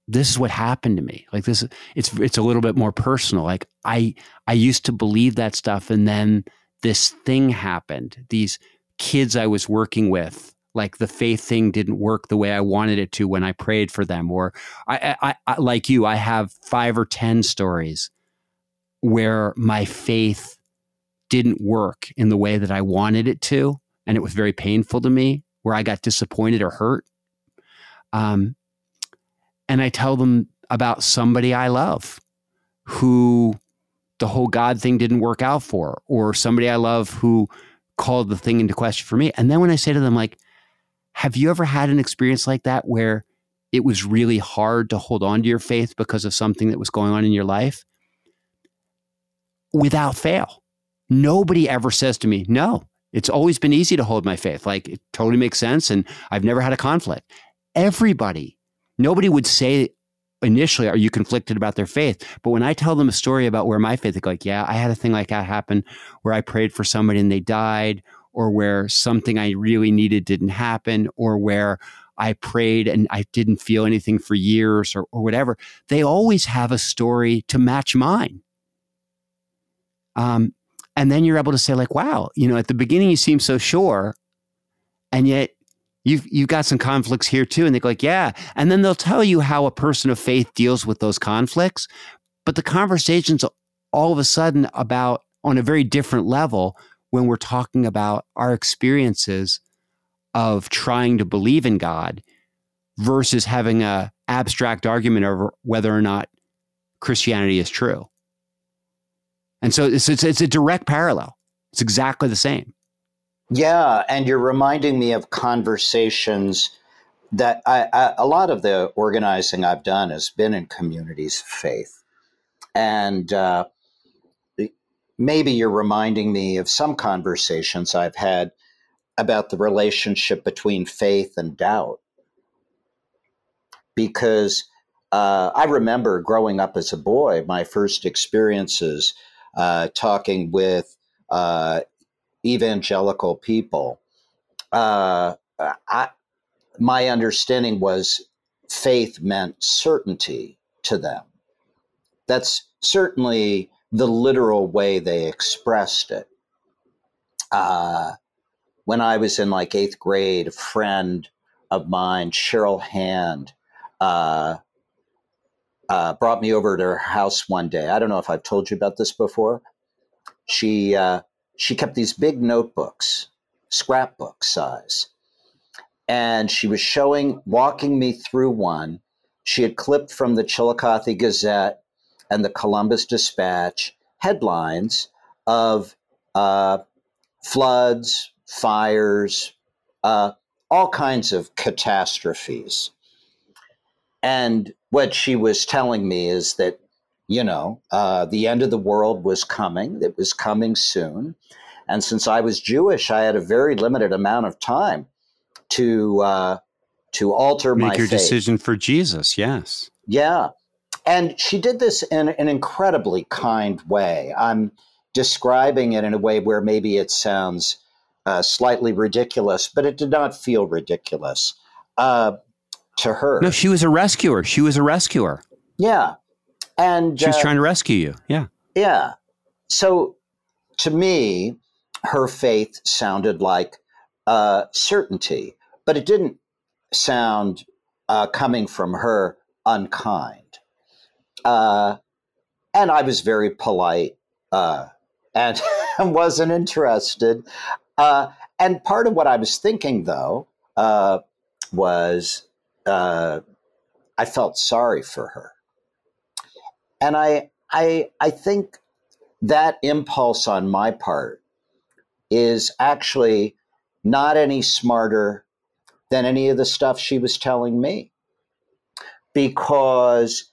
this is what happened to me. Like this, it's it's a little bit more personal. Like I I used to believe that stuff, and then this thing happened. These kids I was working with like the faith thing didn't work the way I wanted it to when I prayed for them. Or I, I, I, like you, I have five or 10 stories where my faith didn't work in the way that I wanted it to. And it was very painful to me where I got disappointed or hurt. Um, and I tell them about somebody I love who the whole God thing didn't work out for, or somebody I love who called the thing into question for me. And then when I say to them, like, have you ever had an experience like that where it was really hard to hold on to your faith because of something that was going on in your life? Without fail. Nobody ever says to me, no, it's always been easy to hold my faith. Like it totally makes sense. And I've never had a conflict. Everybody, nobody would say initially, are you conflicted about their faith? But when I tell them a story about where my faith, they go like, yeah, I had a thing like that happen where I prayed for somebody and they died or where something I really needed didn't happen, or where I prayed and I didn't feel anything for years or, or whatever, they always have a story to match mine. Um, and then you're able to say, like, wow, you know, at the beginning you seem so sure, and yet you've you've got some conflicts here too. And they go, like, yeah. And then they'll tell you how a person of faith deals with those conflicts. But the conversation's all of a sudden about on a very different level when we're talking about our experiences of trying to believe in God versus having a abstract argument over whether or not Christianity is true. And so it's, it's, it's a direct parallel. It's exactly the same. Yeah, and you're reminding me of conversations that I, I, a lot of the organizing I've done has been in communities of faith, and uh, maybe you're reminding me of some conversations I've had about the relationship between faith and doubt. Because uh, I remember growing up as a boy, my first experiences uh, talking with uh, evangelical people. Uh, I, my understanding was faith meant certainty to them. That's certainly the literal way they expressed it. Uh, when I was in like eighth grade, a friend of mine, Cheryl Hand, uh, uh, brought me over to her house one day. I don't know if I've told you about this before. She uh, she kept these big notebooks, scrapbook size, and she was showing, walking me through one. She had clipped from the Chillicothe Gazette and the Columbus Dispatch headlines of uh, floods, fires, uh, all kinds of catastrophes. And what she was telling me is that, you know, uh, the end of the world was coming, it was coming soon. And since I was Jewish, I had a very limited amount of time to uh, to alter my Make my your faith. decision for Jesus. Yes. Yeah. And she did this in an incredibly kind way. I'm describing it in a way where maybe it sounds uh, slightly ridiculous, but it did not feel ridiculous uh, to her. No, she was a rescuer. She was a rescuer. yeah. And She was uh, trying to rescue you. Yeah. Yeah. So to me, her faith sounded like uh, certainty, but it didn't sound uh, coming from her unkind. Uh, and I was very polite uh, and wasn't interested. Uh, and part of what I was thinking, though, uh, was uh, I felt sorry for her. And I, I, I think that impulse on my part is actually not any smarter than any of the stuff she was telling me because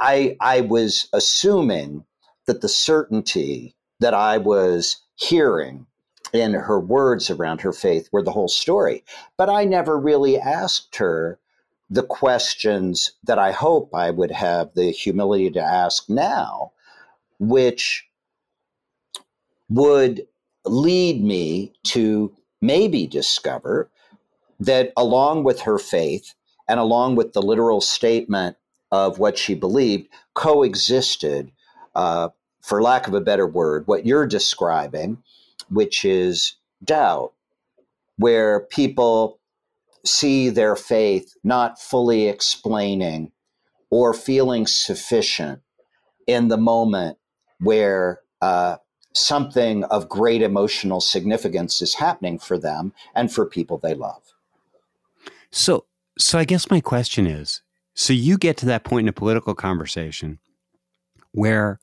I I was assuming that the certainty that I was hearing in her words around her faith were the whole story. But I never really asked her the questions that I hope I would have the humility to ask now which would lead me to maybe discover that along with her faith and along with the literal statement of what she believed coexisted uh, for lack of a better word what you're describing which is doubt where people see their faith not fully explaining or feeling sufficient in the moment where uh, something of great emotional significance is happening for them and for people they love. So, so I guess my question is: so you get to that point in a political conversation where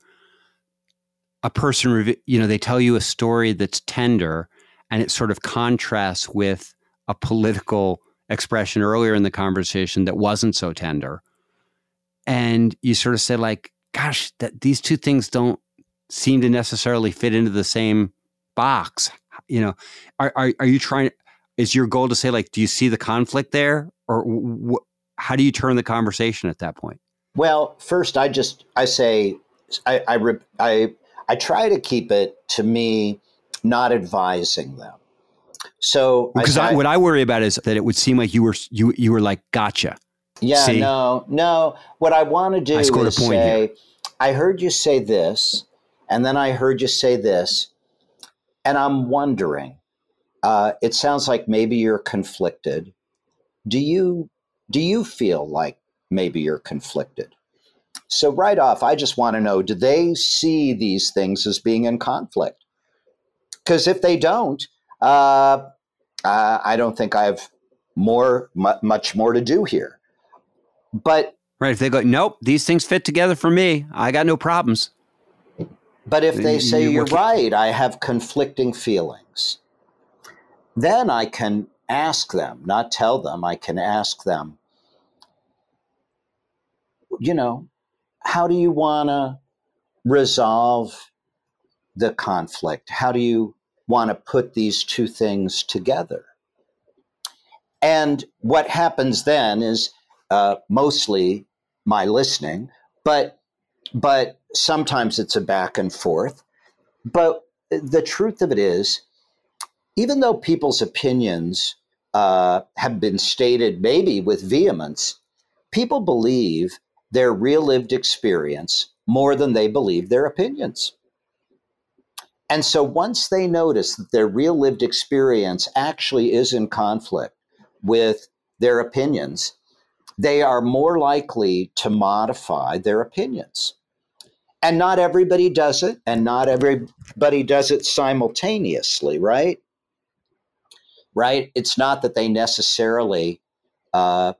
a person, you know, they tell you a story that's tender, and it sort of contrasts with a political expression earlier in the conversation that wasn't so tender, and you sort of say, like, "Gosh, that these two things don't seem to necessarily fit into the same box." You know, are are, are you trying? Is your goal to say, like, do you see the conflict there, or how do you turn the conversation at that point? Well, first, I just I say I I I, I try to keep it to me not advising them. So Because I, I, what I worry about is that it would seem like you were you you were like, gotcha. yeah see? no no what I want to do I is say here. I heard you say this, and then I heard you say this, and I'm wondering. Uh, it sounds like maybe you're conflicted. Do you do you feel like maybe you're conflicted? So right off, I just want to know: Do they see these things as being in conflict? Because if they don't, uh, uh, I don't think I have more mu- much more to do here. But Right? If they go, nope, these things fit together for me. I got no problems. But if they say you- you're right, I have conflicting feelings, then I can ask them, not tell them, I can ask them, you know, how do you want to resolve the conflict? How do you want to put these two things together? And what happens then is uh, mostly my listening, but but sometimes it's a back and forth. But the truth of it is, even though people's opinions uh, have been stated maybe with vehemence, people believe their real lived experience more than they believe their opinions. And so once they notice that their real lived experience actually is in conflict with their opinions, they are more likely to modify their opinions. And not everybody does it, and not everybody does it simultaneously, right? Right? It's not that they necessarily uh,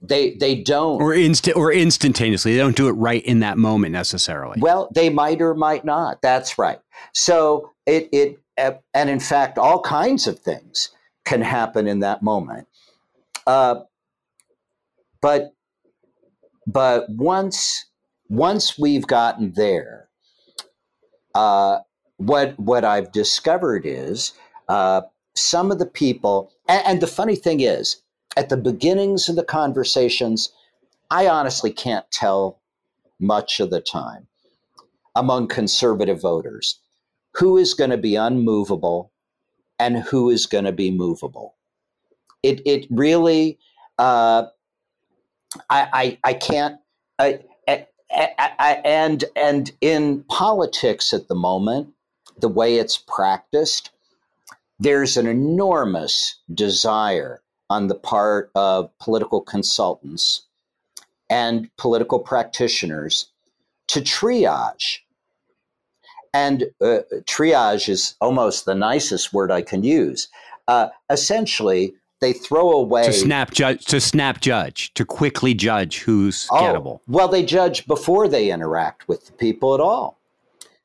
they they don't. Or instant or instantaneously. They don't do it right in that moment necessarily. Well they might or might not. That's right. So it it and in fact all kinds of things can happen in that moment. Uh, but but once once we've gotten there uh, what what i've discovered is uh, some of the people and, and the funny thing is at the beginnings of the conversations, I honestly can't tell much of the time among conservative voters who is going to be unmovable and who is going to be movable. It, it really, uh, I, I, I can't, I, I, I, and, and in politics at the moment, the way it's practiced, there's an enormous desire on the part of political consultants and political practitioners to triage. And uh, triage is almost the nicest word I can use. Uh, essentially, they throw away to snap judge to snap judge to quickly judge who's oh, gettable. Well, they judge before they interact with the people at all.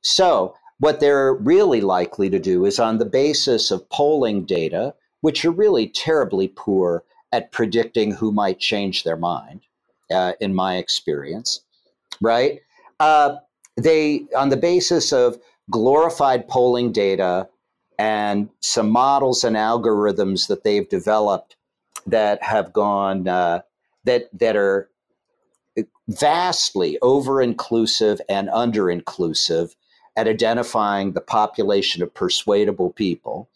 So what they're really likely to do is on the basis of polling data which are really terribly poor at predicting who might change their mind, uh, in my experience, right? Uh, they, on the basis of glorified polling data and some models and algorithms that they've developed that have gone, uh, that, that are vastly over inclusive and under inclusive at identifying the population of persuadable people.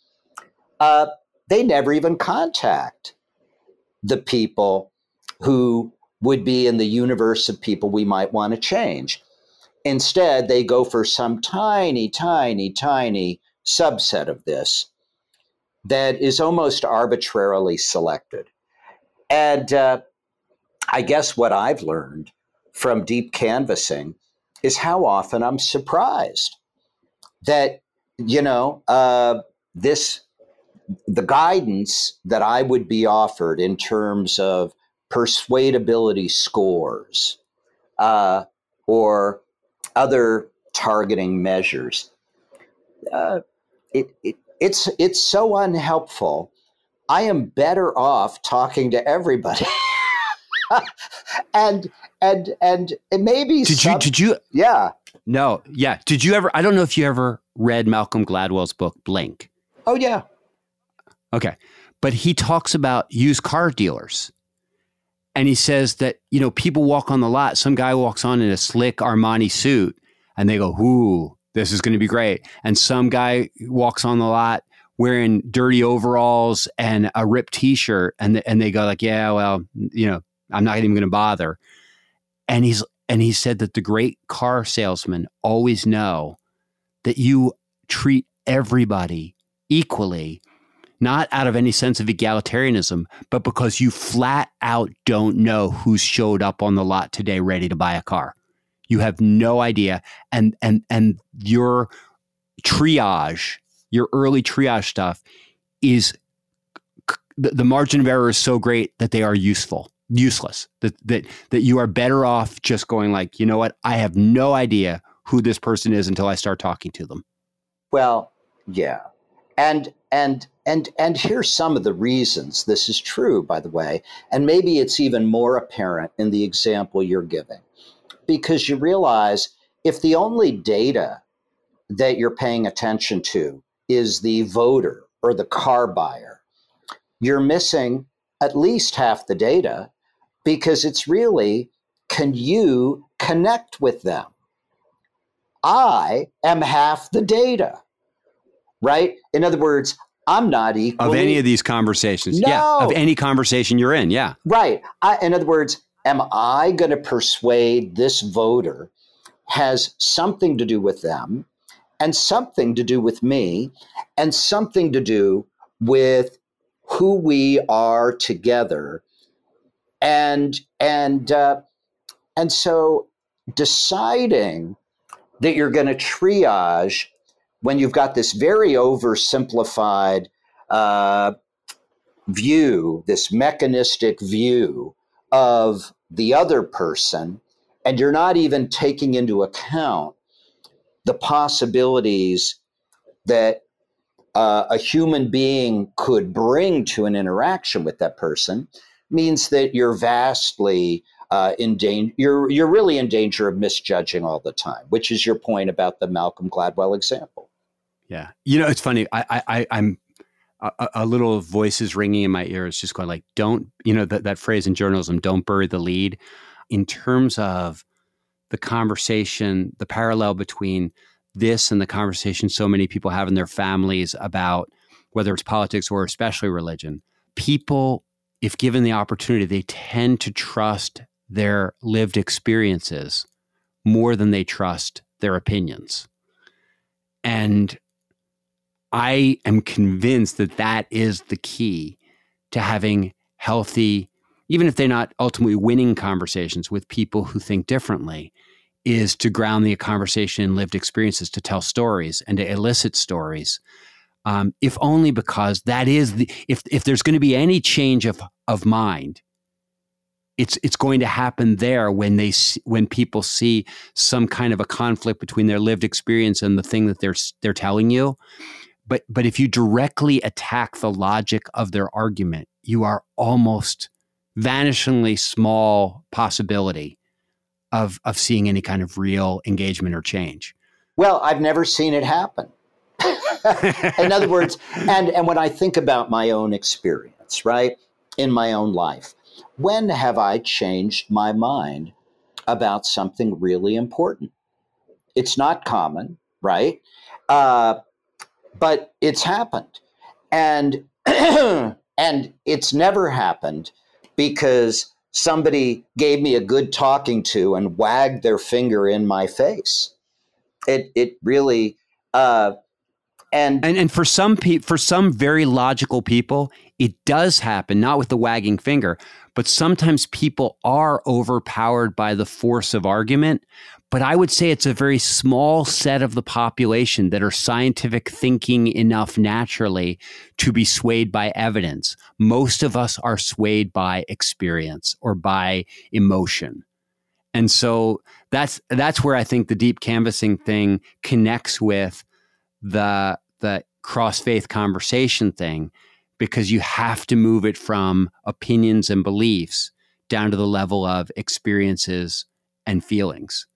Uh, they never even contact the people who would be in the universe of people we might want to change. Instead, they go for some tiny, tiny, tiny subset of this that is almost arbitrarily selected. And uh, I guess what I've learned from deep canvassing is how often I'm surprised that, you know, uh, this the guidance that I would be offered in terms of persuadability scores uh, or other targeting measures, uh, it, it, it's it's so unhelpful. I am better off talking to everybody. and and and it maybe did some, you did you yeah no yeah did you ever i don't know if you ever read malcolm gladwell's book blink oh yeah Okay. But he talks about used car dealers. And he says that, you know, people walk on the lot. Some guy walks on in a slick Armani suit and they go, Ooh, this is going to be great. And some guy walks on the lot wearing dirty overalls and a ripped t shirt. And, and they go, like, yeah, well, you know, I'm not even going to bother. And he's, and he said that the great car salesmen always know that you treat everybody equally not out of any sense of egalitarianism, but because you flat out don't know who's showed up on the lot today ready to buy a car. You have no idea. And and and your triage, your early triage stuff is the, the margin of error is so great that they are useful useless that that that you are better off just going like you know what i have no idea who this person is until i start talking to them well yeah and and and and here's some of the reasons this is true by the way and maybe it's even more apparent in the example you're giving because you realize if the only data that you're paying attention to is the voter or the car buyer you're missing at least half the data because it's really can you connect with them i am half the data right? In other words, I'm not equal of any of these conversations. No. Yeah, of any conversation you're in. Yeah, right. I, in other words, am I going to persuade this voter has something to do with them, and something to do with me and something to do with who we are together and and uh, and so deciding that you're going to triage when you've got this very oversimplified uh, view, this mechanistic view of the other person, and you're not even taking into account the possibilities that uh, a human being could bring to an interaction with that person means that you're vastly uh, in danger. You're you're really in danger of misjudging all the time, which is your point about the Malcolm Gladwell example. Yeah, you know, it's funny. I, I I'm a, a, little voice is ringing in my ears, just going like, "Don't," you know, that that phrase in journalism, "Don't bury the lead." In terms of the conversation, the parallel between this and the conversation so many people have in their families about whether it's politics or especially religion, people, if given the opportunity, they tend to trust their lived experiences more than they trust their opinions. And I am convinced that that is the key to having healthy, even if they're not ultimately winning conversations with people who think differently, is to ground the conversation in lived experiences, to tell stories and to elicit stories. Um, if only because that is the if if there's going to be any change of of mind, it's it's going to happen there when they when people see some kind of a conflict between their lived experience and the thing that they're they're telling you. But but if you directly attack the logic of their argument, you are almost vanishingly small possibility of of seeing any kind of real engagement or change. Well, I've never seen it happen. in other words, and and when I think about my own experience, right, in my own life, when have I changed my mind about something really important? It's not common, right? Uh, but it's happened, and and it's never happened because somebody gave me a good talking to and wagged their finger in my face. It it really uh, and, and and for some pe- for some very logical people, it does happen, not with the wagging finger, but sometimes people are overpowered by the force of argument. But I would say it's a very small set of the population that are scientific thinking enough naturally to be swayed by evidence. Most of us are swayed by experience or by emotion. And so that's that's where I think the deep canvassing thing connects with the the cross faith conversation thing because you have to move it from opinions and beliefs down to the level of experiences and feelings.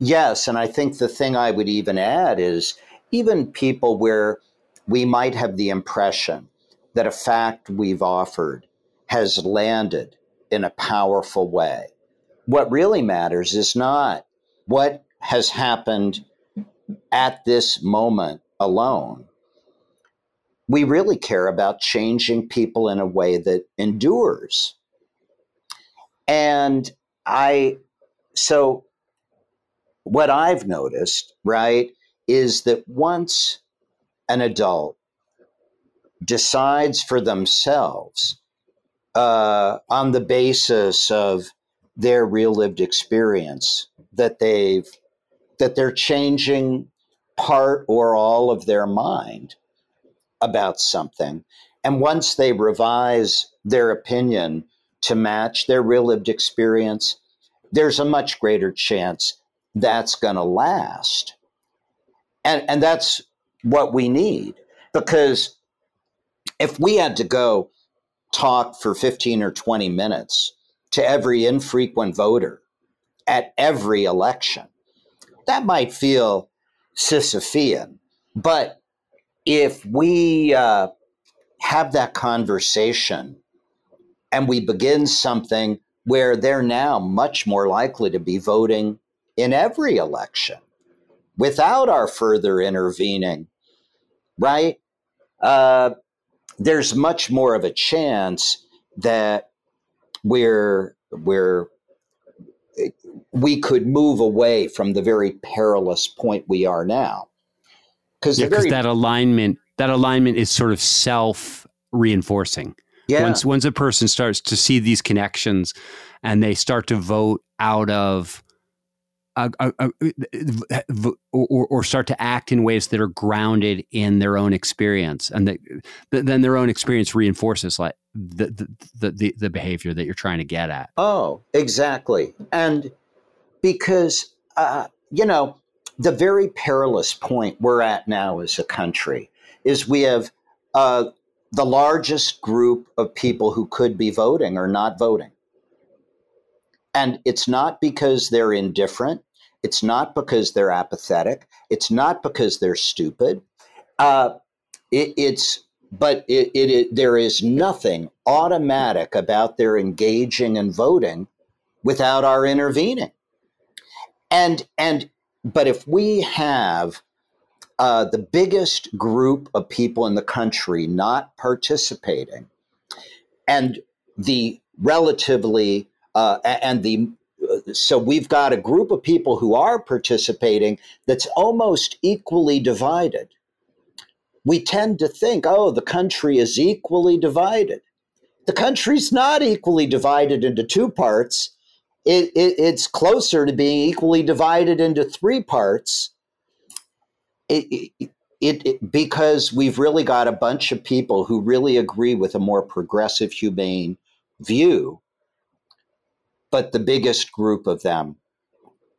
Yes. And I think the thing I would even add is even people where we might have the impression that a fact we've offered has landed in a powerful way. What really matters is not what has happened at this moment alone, we really care about changing people in a way that endures. And I, so what I've noticed, right, is that once an adult decides for themselves uh, on the basis of their real lived experience that they've that they're changing part or all of their mind about something. And once they revise their opinion to match their real lived experience, there's a much greater chance that's going to last. And, and that's what we need. Because if we had to go talk for 15 or 20 minutes to every infrequent voter at every election, that might feel Sisyphean. But if we uh, have that conversation and we begin something where they're now much more likely to be voting in every election without our further intervening, right? Uh, there's much more of a chance that we're we're we could move away from the very perilous point we are now. because yeah, very- that alignment that alignment is sort of self reinforcing. Yeah. Once once a person starts to see these connections and they start to vote out of uh, uh, uh, or, or, start to act in ways that are grounded in their own experience, and that, then their own experience reinforces like the, the the the behavior that you're trying to get at. Oh, exactly, and because uh, you know the very perilous point we're at now as a country is we have uh, the largest group of people who could be voting are not voting. And it's not because they're indifferent. It's not because they're apathetic. It's not because they're stupid. Uh, it, it's but it, it, it, there is nothing automatic about their engaging and voting without our intervening. And and but if we have uh, the biggest group of people in the country not participating, and the relatively uh, and the so we've got a group of people who are participating that's almost equally divided. We tend to think, oh, the country is equally divided. The country's not equally divided into two parts. It, it, it's closer to being equally divided into three parts. It, it, because we've really got a bunch of people who really agree with a more progressive, humane view but the biggest group of them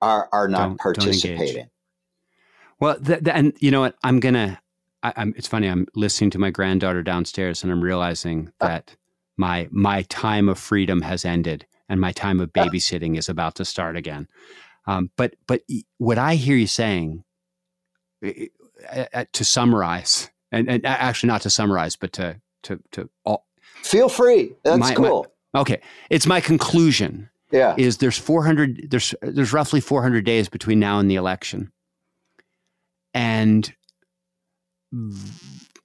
are are not don't, participating. Don't well, th- th- and you know what? I'm gonna. I, am It's funny. I'm listening to my granddaughter downstairs, and I'm realizing uh. that my my time of freedom has ended, and my time of uh. babysitting is about to start again. Um, but but what I hear you saying, uh, to summarize, and, and actually not to summarize, but to to to all, feel free. That's my, cool. My, okay, it's my conclusion yeah. is there's 400 there's there's roughly 400 days between now and the election. And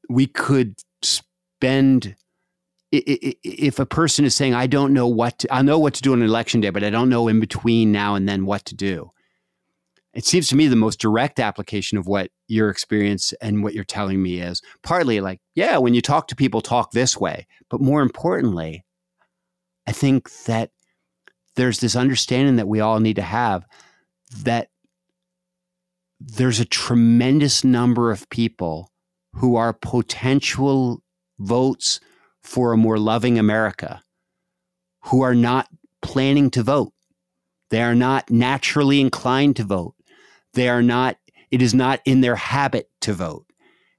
we could spend if a person is saying i don't know what to, i know what to do on election day but i don't know in between now and then what to do it seems to me the most direct application of what your experience and what you're telling me is. Partly like yeah when you talk to people talk this way. But more importantly i think that there's this understanding that we all need to have that there's a tremendous number of people who are potential votes for a more loving America who are not planning to vote. They are not naturally inclined to vote. They are not, it is not in their habit to vote.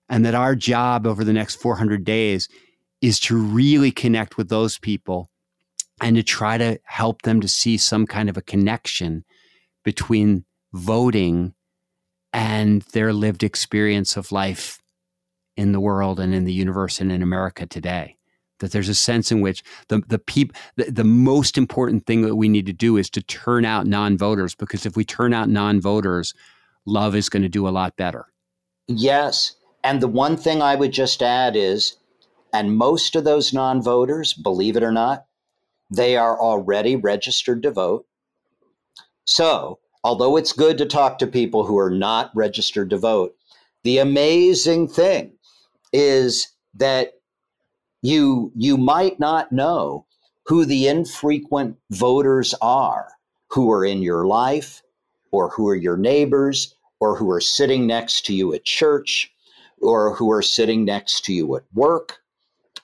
And that our job over the next 400 days is to really connect with those people and to try to help them to see some kind of a connection between voting and their lived experience of life in the world and in the universe and in America today. That there's a sense in which the the peop, the, the most important thing that we need to do is to turn out non-voters because if we turn out non-voters, love is going to do a lot better. Yes, and the one thing I would just add is, and most of those non-voters, believe it or not, they are already registered to vote. So, although it's good to talk to people who are not registered to vote, the amazing thing is that you you might not know who the infrequent voters are who are in your life or who are your neighbors or who are sitting next to you at church or who are sitting next to you at work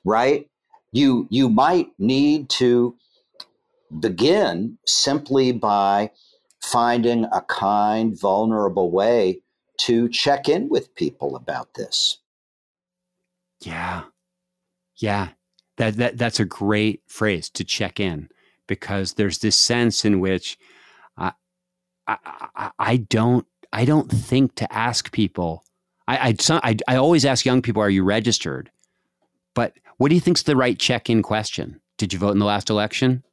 right you you might need to begin simply by finding a kind vulnerable way to check in with people about this yeah yeah that, that that's a great phrase to check in because there's this sense in which I, I, I don't I don't think to ask people. I, I, I, I always ask young people, "Are you registered?" But what do you think's the right check-in question? Did you vote in the last election?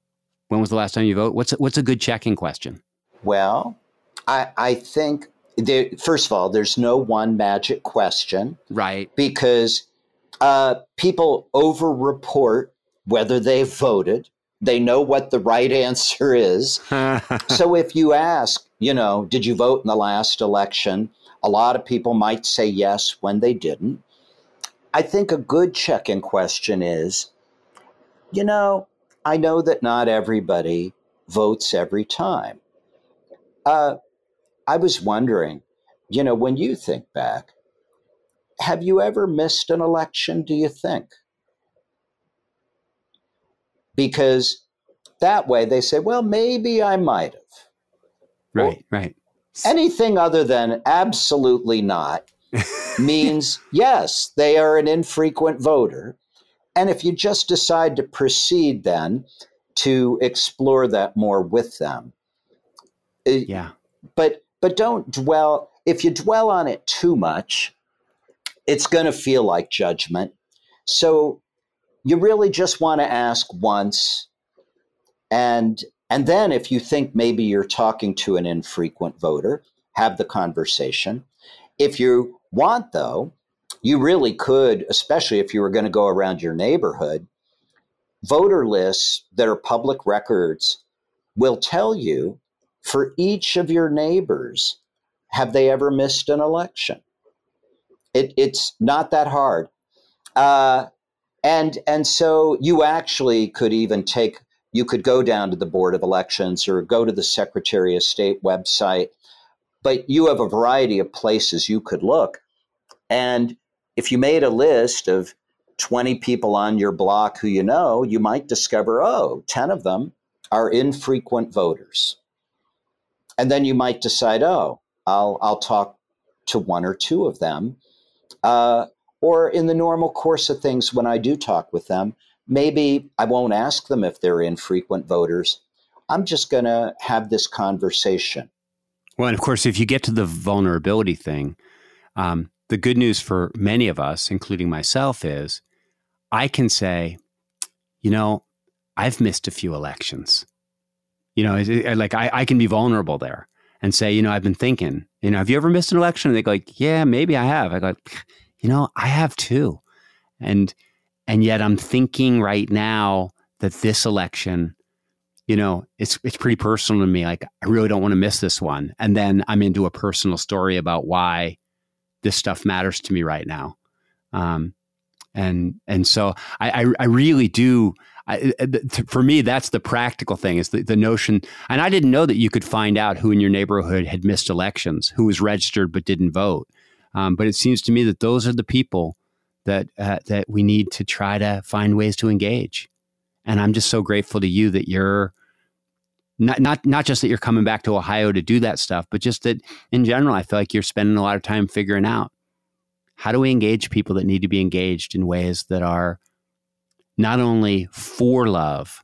When was the last time you vote? What's a, what's a good check-in question? Well, I, I think there, first of all, there's no one magic question, right? Because uh, people over-report whether they voted. They know what the right answer is. so if you ask, you know, did you vote in the last election? A lot of people might say yes when they didn't. I think a good check in question is you know, I know that not everybody votes every time. Uh, I was wondering, you know, when you think back, have you ever missed an election, do you think? Because that way they say, well, maybe I might have. Right, well, right. Anything other than absolutely not means yes, they are an infrequent voter. And if you just decide to proceed then to explore that more with them. Eh, yeah. But but don't dwell if you dwell on it too much, it's going to feel like judgment. So you really just want to ask once and and then if you think maybe you're talking to an infrequent voter, have the conversation. If you want though, you really could, especially if you were going to go around your neighborhood, voter lists that are public records will tell you for each of your neighbors have they ever missed an election? It, it's not that hard. Uh, and and so you actually could even take you could go down to the board of elections or go to the secretary of state website but you have a variety of places you could look and if you made a list of 20 people on your block who you know you might discover oh 10 of them are infrequent voters and then you might decide oh i'll i'll talk to one or two of them uh, or in the normal course of things, when I do talk with them, maybe I won't ask them if they're infrequent voters. I'm just going to have this conversation. Well, and of course, if you get to the vulnerability thing, um, the good news for many of us, including myself, is I can say, you know, I've missed a few elections. You know, like I, I can be vulnerable there and say, you know, I've been thinking, you know, have you ever missed an election? And they go like, yeah, maybe I have. I go, you know, I have too. And, and yet I'm thinking right now that this election, you know, it's, it's pretty personal to me. Like I really don't want to miss this one. And then I'm into a personal story about why this stuff matters to me right now. Um, and, and so I, I, I really do, I, for me, that's the practical thing is the, the notion. And I didn't know that you could find out who in your neighborhood had missed elections, who was registered but didn't vote. Um, but it seems to me that those are the people that uh, that we need to try to find ways to engage. And I'm just so grateful to you that you're not not not just that you're coming back to Ohio to do that stuff, but just that in general, I feel like you're spending a lot of time figuring out how do we engage people that need to be engaged in ways that are not only for love,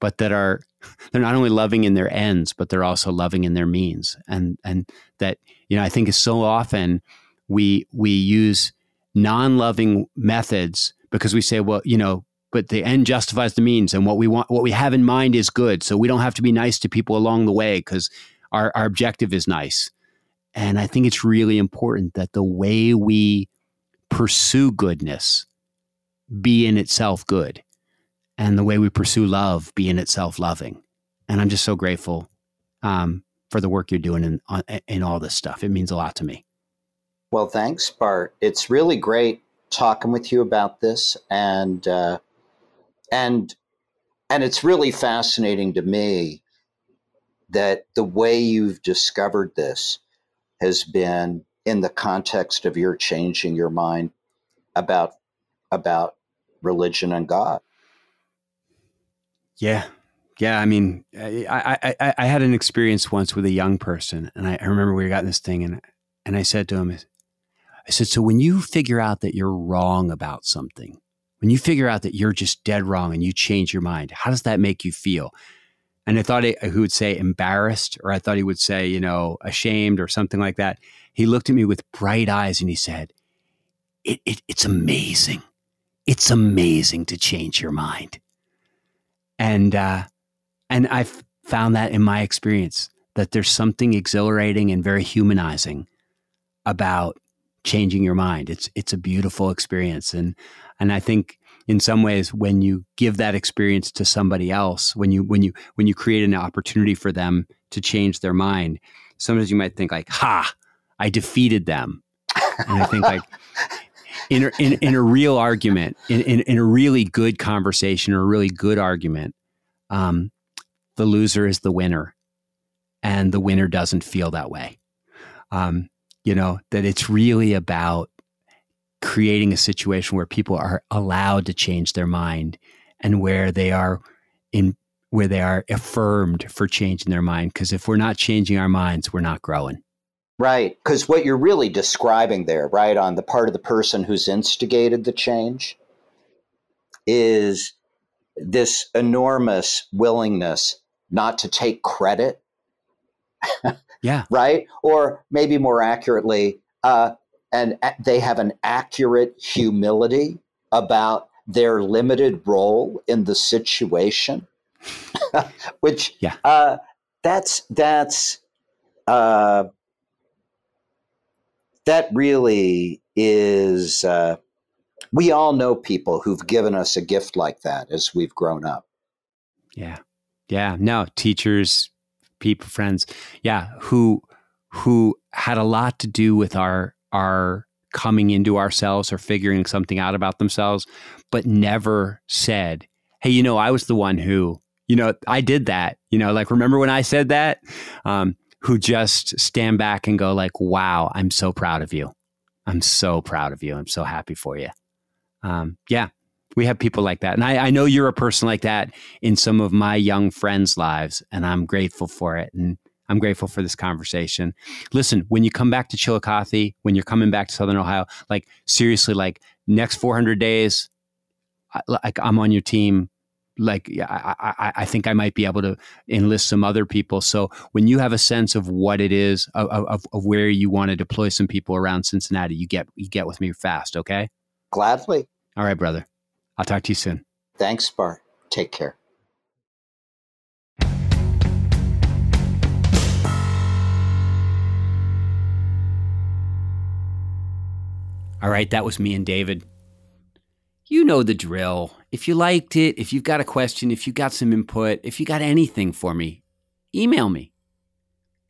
but that are they're not only loving in their ends, but they're also loving in their means. And and that, you know, I think is so often we we use non-loving methods because we say, well, you know, but the end justifies the means and what we want what we have in mind is good. So we don't have to be nice to people along the way because our, our objective is nice. And I think it's really important that the way we pursue goodness be in itself good and the way we pursue love be in itself loving. And I'm just so grateful um, for the work you're doing in, in all this stuff. It means a lot to me. Well, thanks, Bart. It's really great talking with you about this, and uh, and and it's really fascinating to me that the way you've discovered this has been in the context of your changing your mind about about religion and God. Yeah. Yeah. I mean, I, I, I had an experience once with a young person and I, I remember we got this thing and, and I said to him, I said, so when you figure out that you're wrong about something, when you figure out that you're just dead wrong and you change your mind, how does that make you feel? And I thought he, he would say embarrassed, or I thought he would say, you know, ashamed or something like that. He looked at me with bright eyes and he said, it, it, it's amazing it's amazing to change your mind. And uh, and I've found that in my experience that there's something exhilarating and very humanizing about changing your mind. It's it's a beautiful experience, and and I think in some ways when you give that experience to somebody else, when you when you when you create an opportunity for them to change their mind, sometimes you might think like, "Ha, I defeated them. And I think like in a, in, in a real argument, in, in, in, a really good conversation or a really good argument, um, the loser is the winner, and the winner doesn't feel that way. Um, you know that it's really about creating a situation where people are allowed to change their mind and where they are in where they are affirmed for changing their mind. Because if we're not changing our minds we're not growing. Right. Because what you're really describing there right on the part of the person who's instigated the change is this enormous willingness not to take credit. Yeah. Right? Or maybe more accurately uh, and they have an accurate humility about their limited role in the situation, which yeah, uh, that's that's uh, that really is. Uh, we all know people who've given us a gift like that as we've grown up. Yeah, yeah. No, teachers, people, friends, yeah, who who had a lot to do with our our coming into ourselves or figuring something out about themselves, but never said, Hey, you know, I was the one who, you know, I did that. You know, like, remember when I said that? Um, who just stand back and go, like, wow, I'm so proud of you. I'm so proud of you. I'm so happy for you. Um, yeah, we have people like that. And I, I know you're a person like that in some of my young friends' lives, and I'm grateful for it. And I'm grateful for this conversation. Listen, when you come back to Chillicothe, when you're coming back to Southern Ohio, like seriously, like next 400 days, I, like I'm on your team. Like I, I, I think I might be able to enlist some other people. So when you have a sense of what it is of, of, of where you want to deploy some people around Cincinnati, you get you get with me fast. Okay. Gladly. All right, brother. I'll talk to you soon. Thanks, Bart. Take care. All right, that was me and David. You know the drill. If you liked it, if you've got a question, if you got some input, if you got anything for me, email me.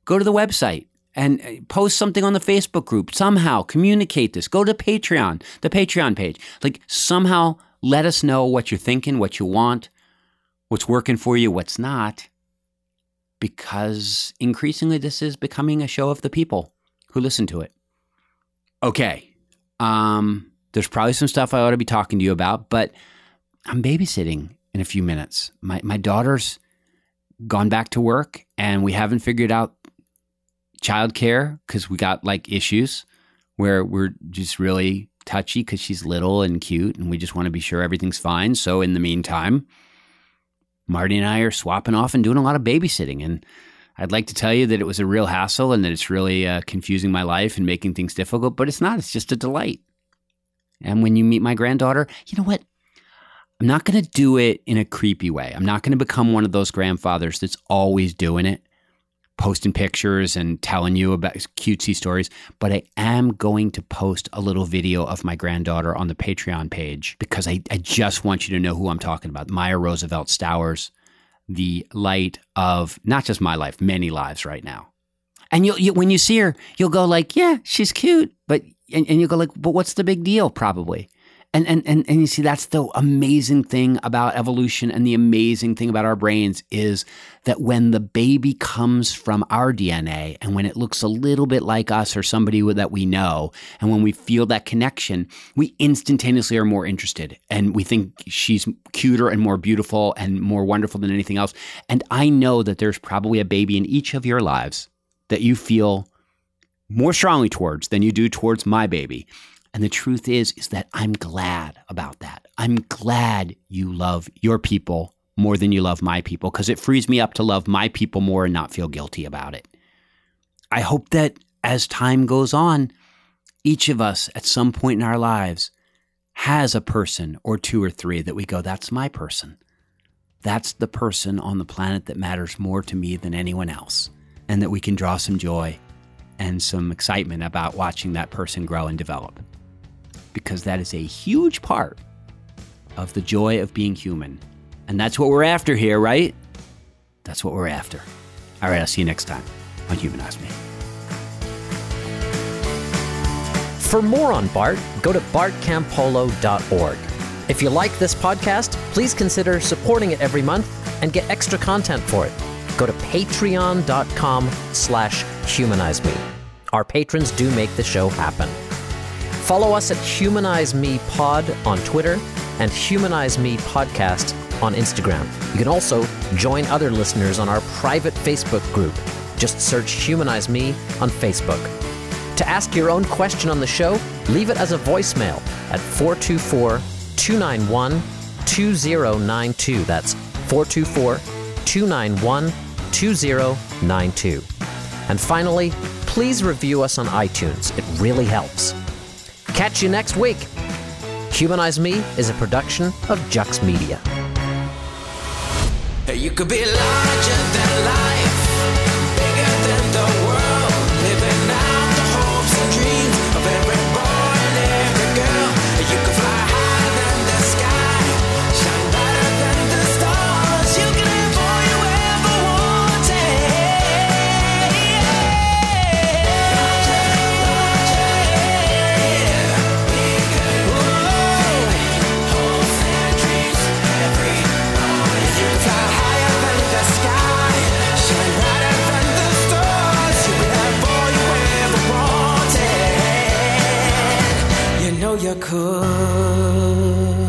Go to the website and uh, post something on the Facebook group. Somehow communicate this. Go to Patreon, the Patreon page. Like somehow let us know what you're thinking, what you want, what's working for you, what's not. Because increasingly, this is becoming a show of the people who listen to it. Okay, um, there's probably some stuff I ought to be talking to you about, but I'm babysitting in a few minutes. My my daughter's gone back to work, and we haven't figured out childcare because we got like issues where we're just really touchy because she's little and cute, and we just want to be sure everything's fine. So in the meantime, Marty and I are swapping off and doing a lot of babysitting, and I'd like to tell you that it was a real hassle and that it's really uh, confusing my life and making things difficult, but it's not. It's just a delight. And when you meet my granddaughter, you know what? I'm not going to do it in a creepy way. I'm not going to become one of those grandfathers that's always doing it, posting pictures and telling you about cutesy stories. But I am going to post a little video of my granddaughter on the Patreon page because I, I just want you to know who I'm talking about Maya Roosevelt Stowers the light of not just my life, many lives right now. And you'll, you, when you see her, you'll go like, yeah, she's cute, but and, and you'll go like, but what's the big deal? Probably. And, and, and, and you see, that's the amazing thing about evolution and the amazing thing about our brains is that when the baby comes from our DNA and when it looks a little bit like us or somebody that we know, and when we feel that connection, we instantaneously are more interested and we think she's cuter and more beautiful and more wonderful than anything else. And I know that there's probably a baby in each of your lives that you feel more strongly towards than you do towards my baby. And the truth is, is that I'm glad about that. I'm glad you love your people more than you love my people because it frees me up to love my people more and not feel guilty about it. I hope that as time goes on, each of us at some point in our lives has a person or two or three that we go, that's my person. That's the person on the planet that matters more to me than anyone else. And that we can draw some joy and some excitement about watching that person grow and develop because that is a huge part of the joy of being human. And that's what we're after here, right? That's what we're after. All right, I'll see you next time on Humanize Me. For more on Bart, go to bartcampolo.org. If you like this podcast, please consider supporting it every month and get extra content for it. Go to patreon.com slash humanize me. Our patrons do make the show happen. Follow us at Humanize Me Pod on Twitter and Humanize Me Podcast on Instagram. You can also join other listeners on our private Facebook group. Just search Humanize Me on Facebook. To ask your own question on the show, leave it as a voicemail at 424 291 2092. That's 424 291 2092. And finally, please review us on iTunes. It really helps. Catch you next week. Humanize Me is a production of Jux Media. You could be larger than life, you could.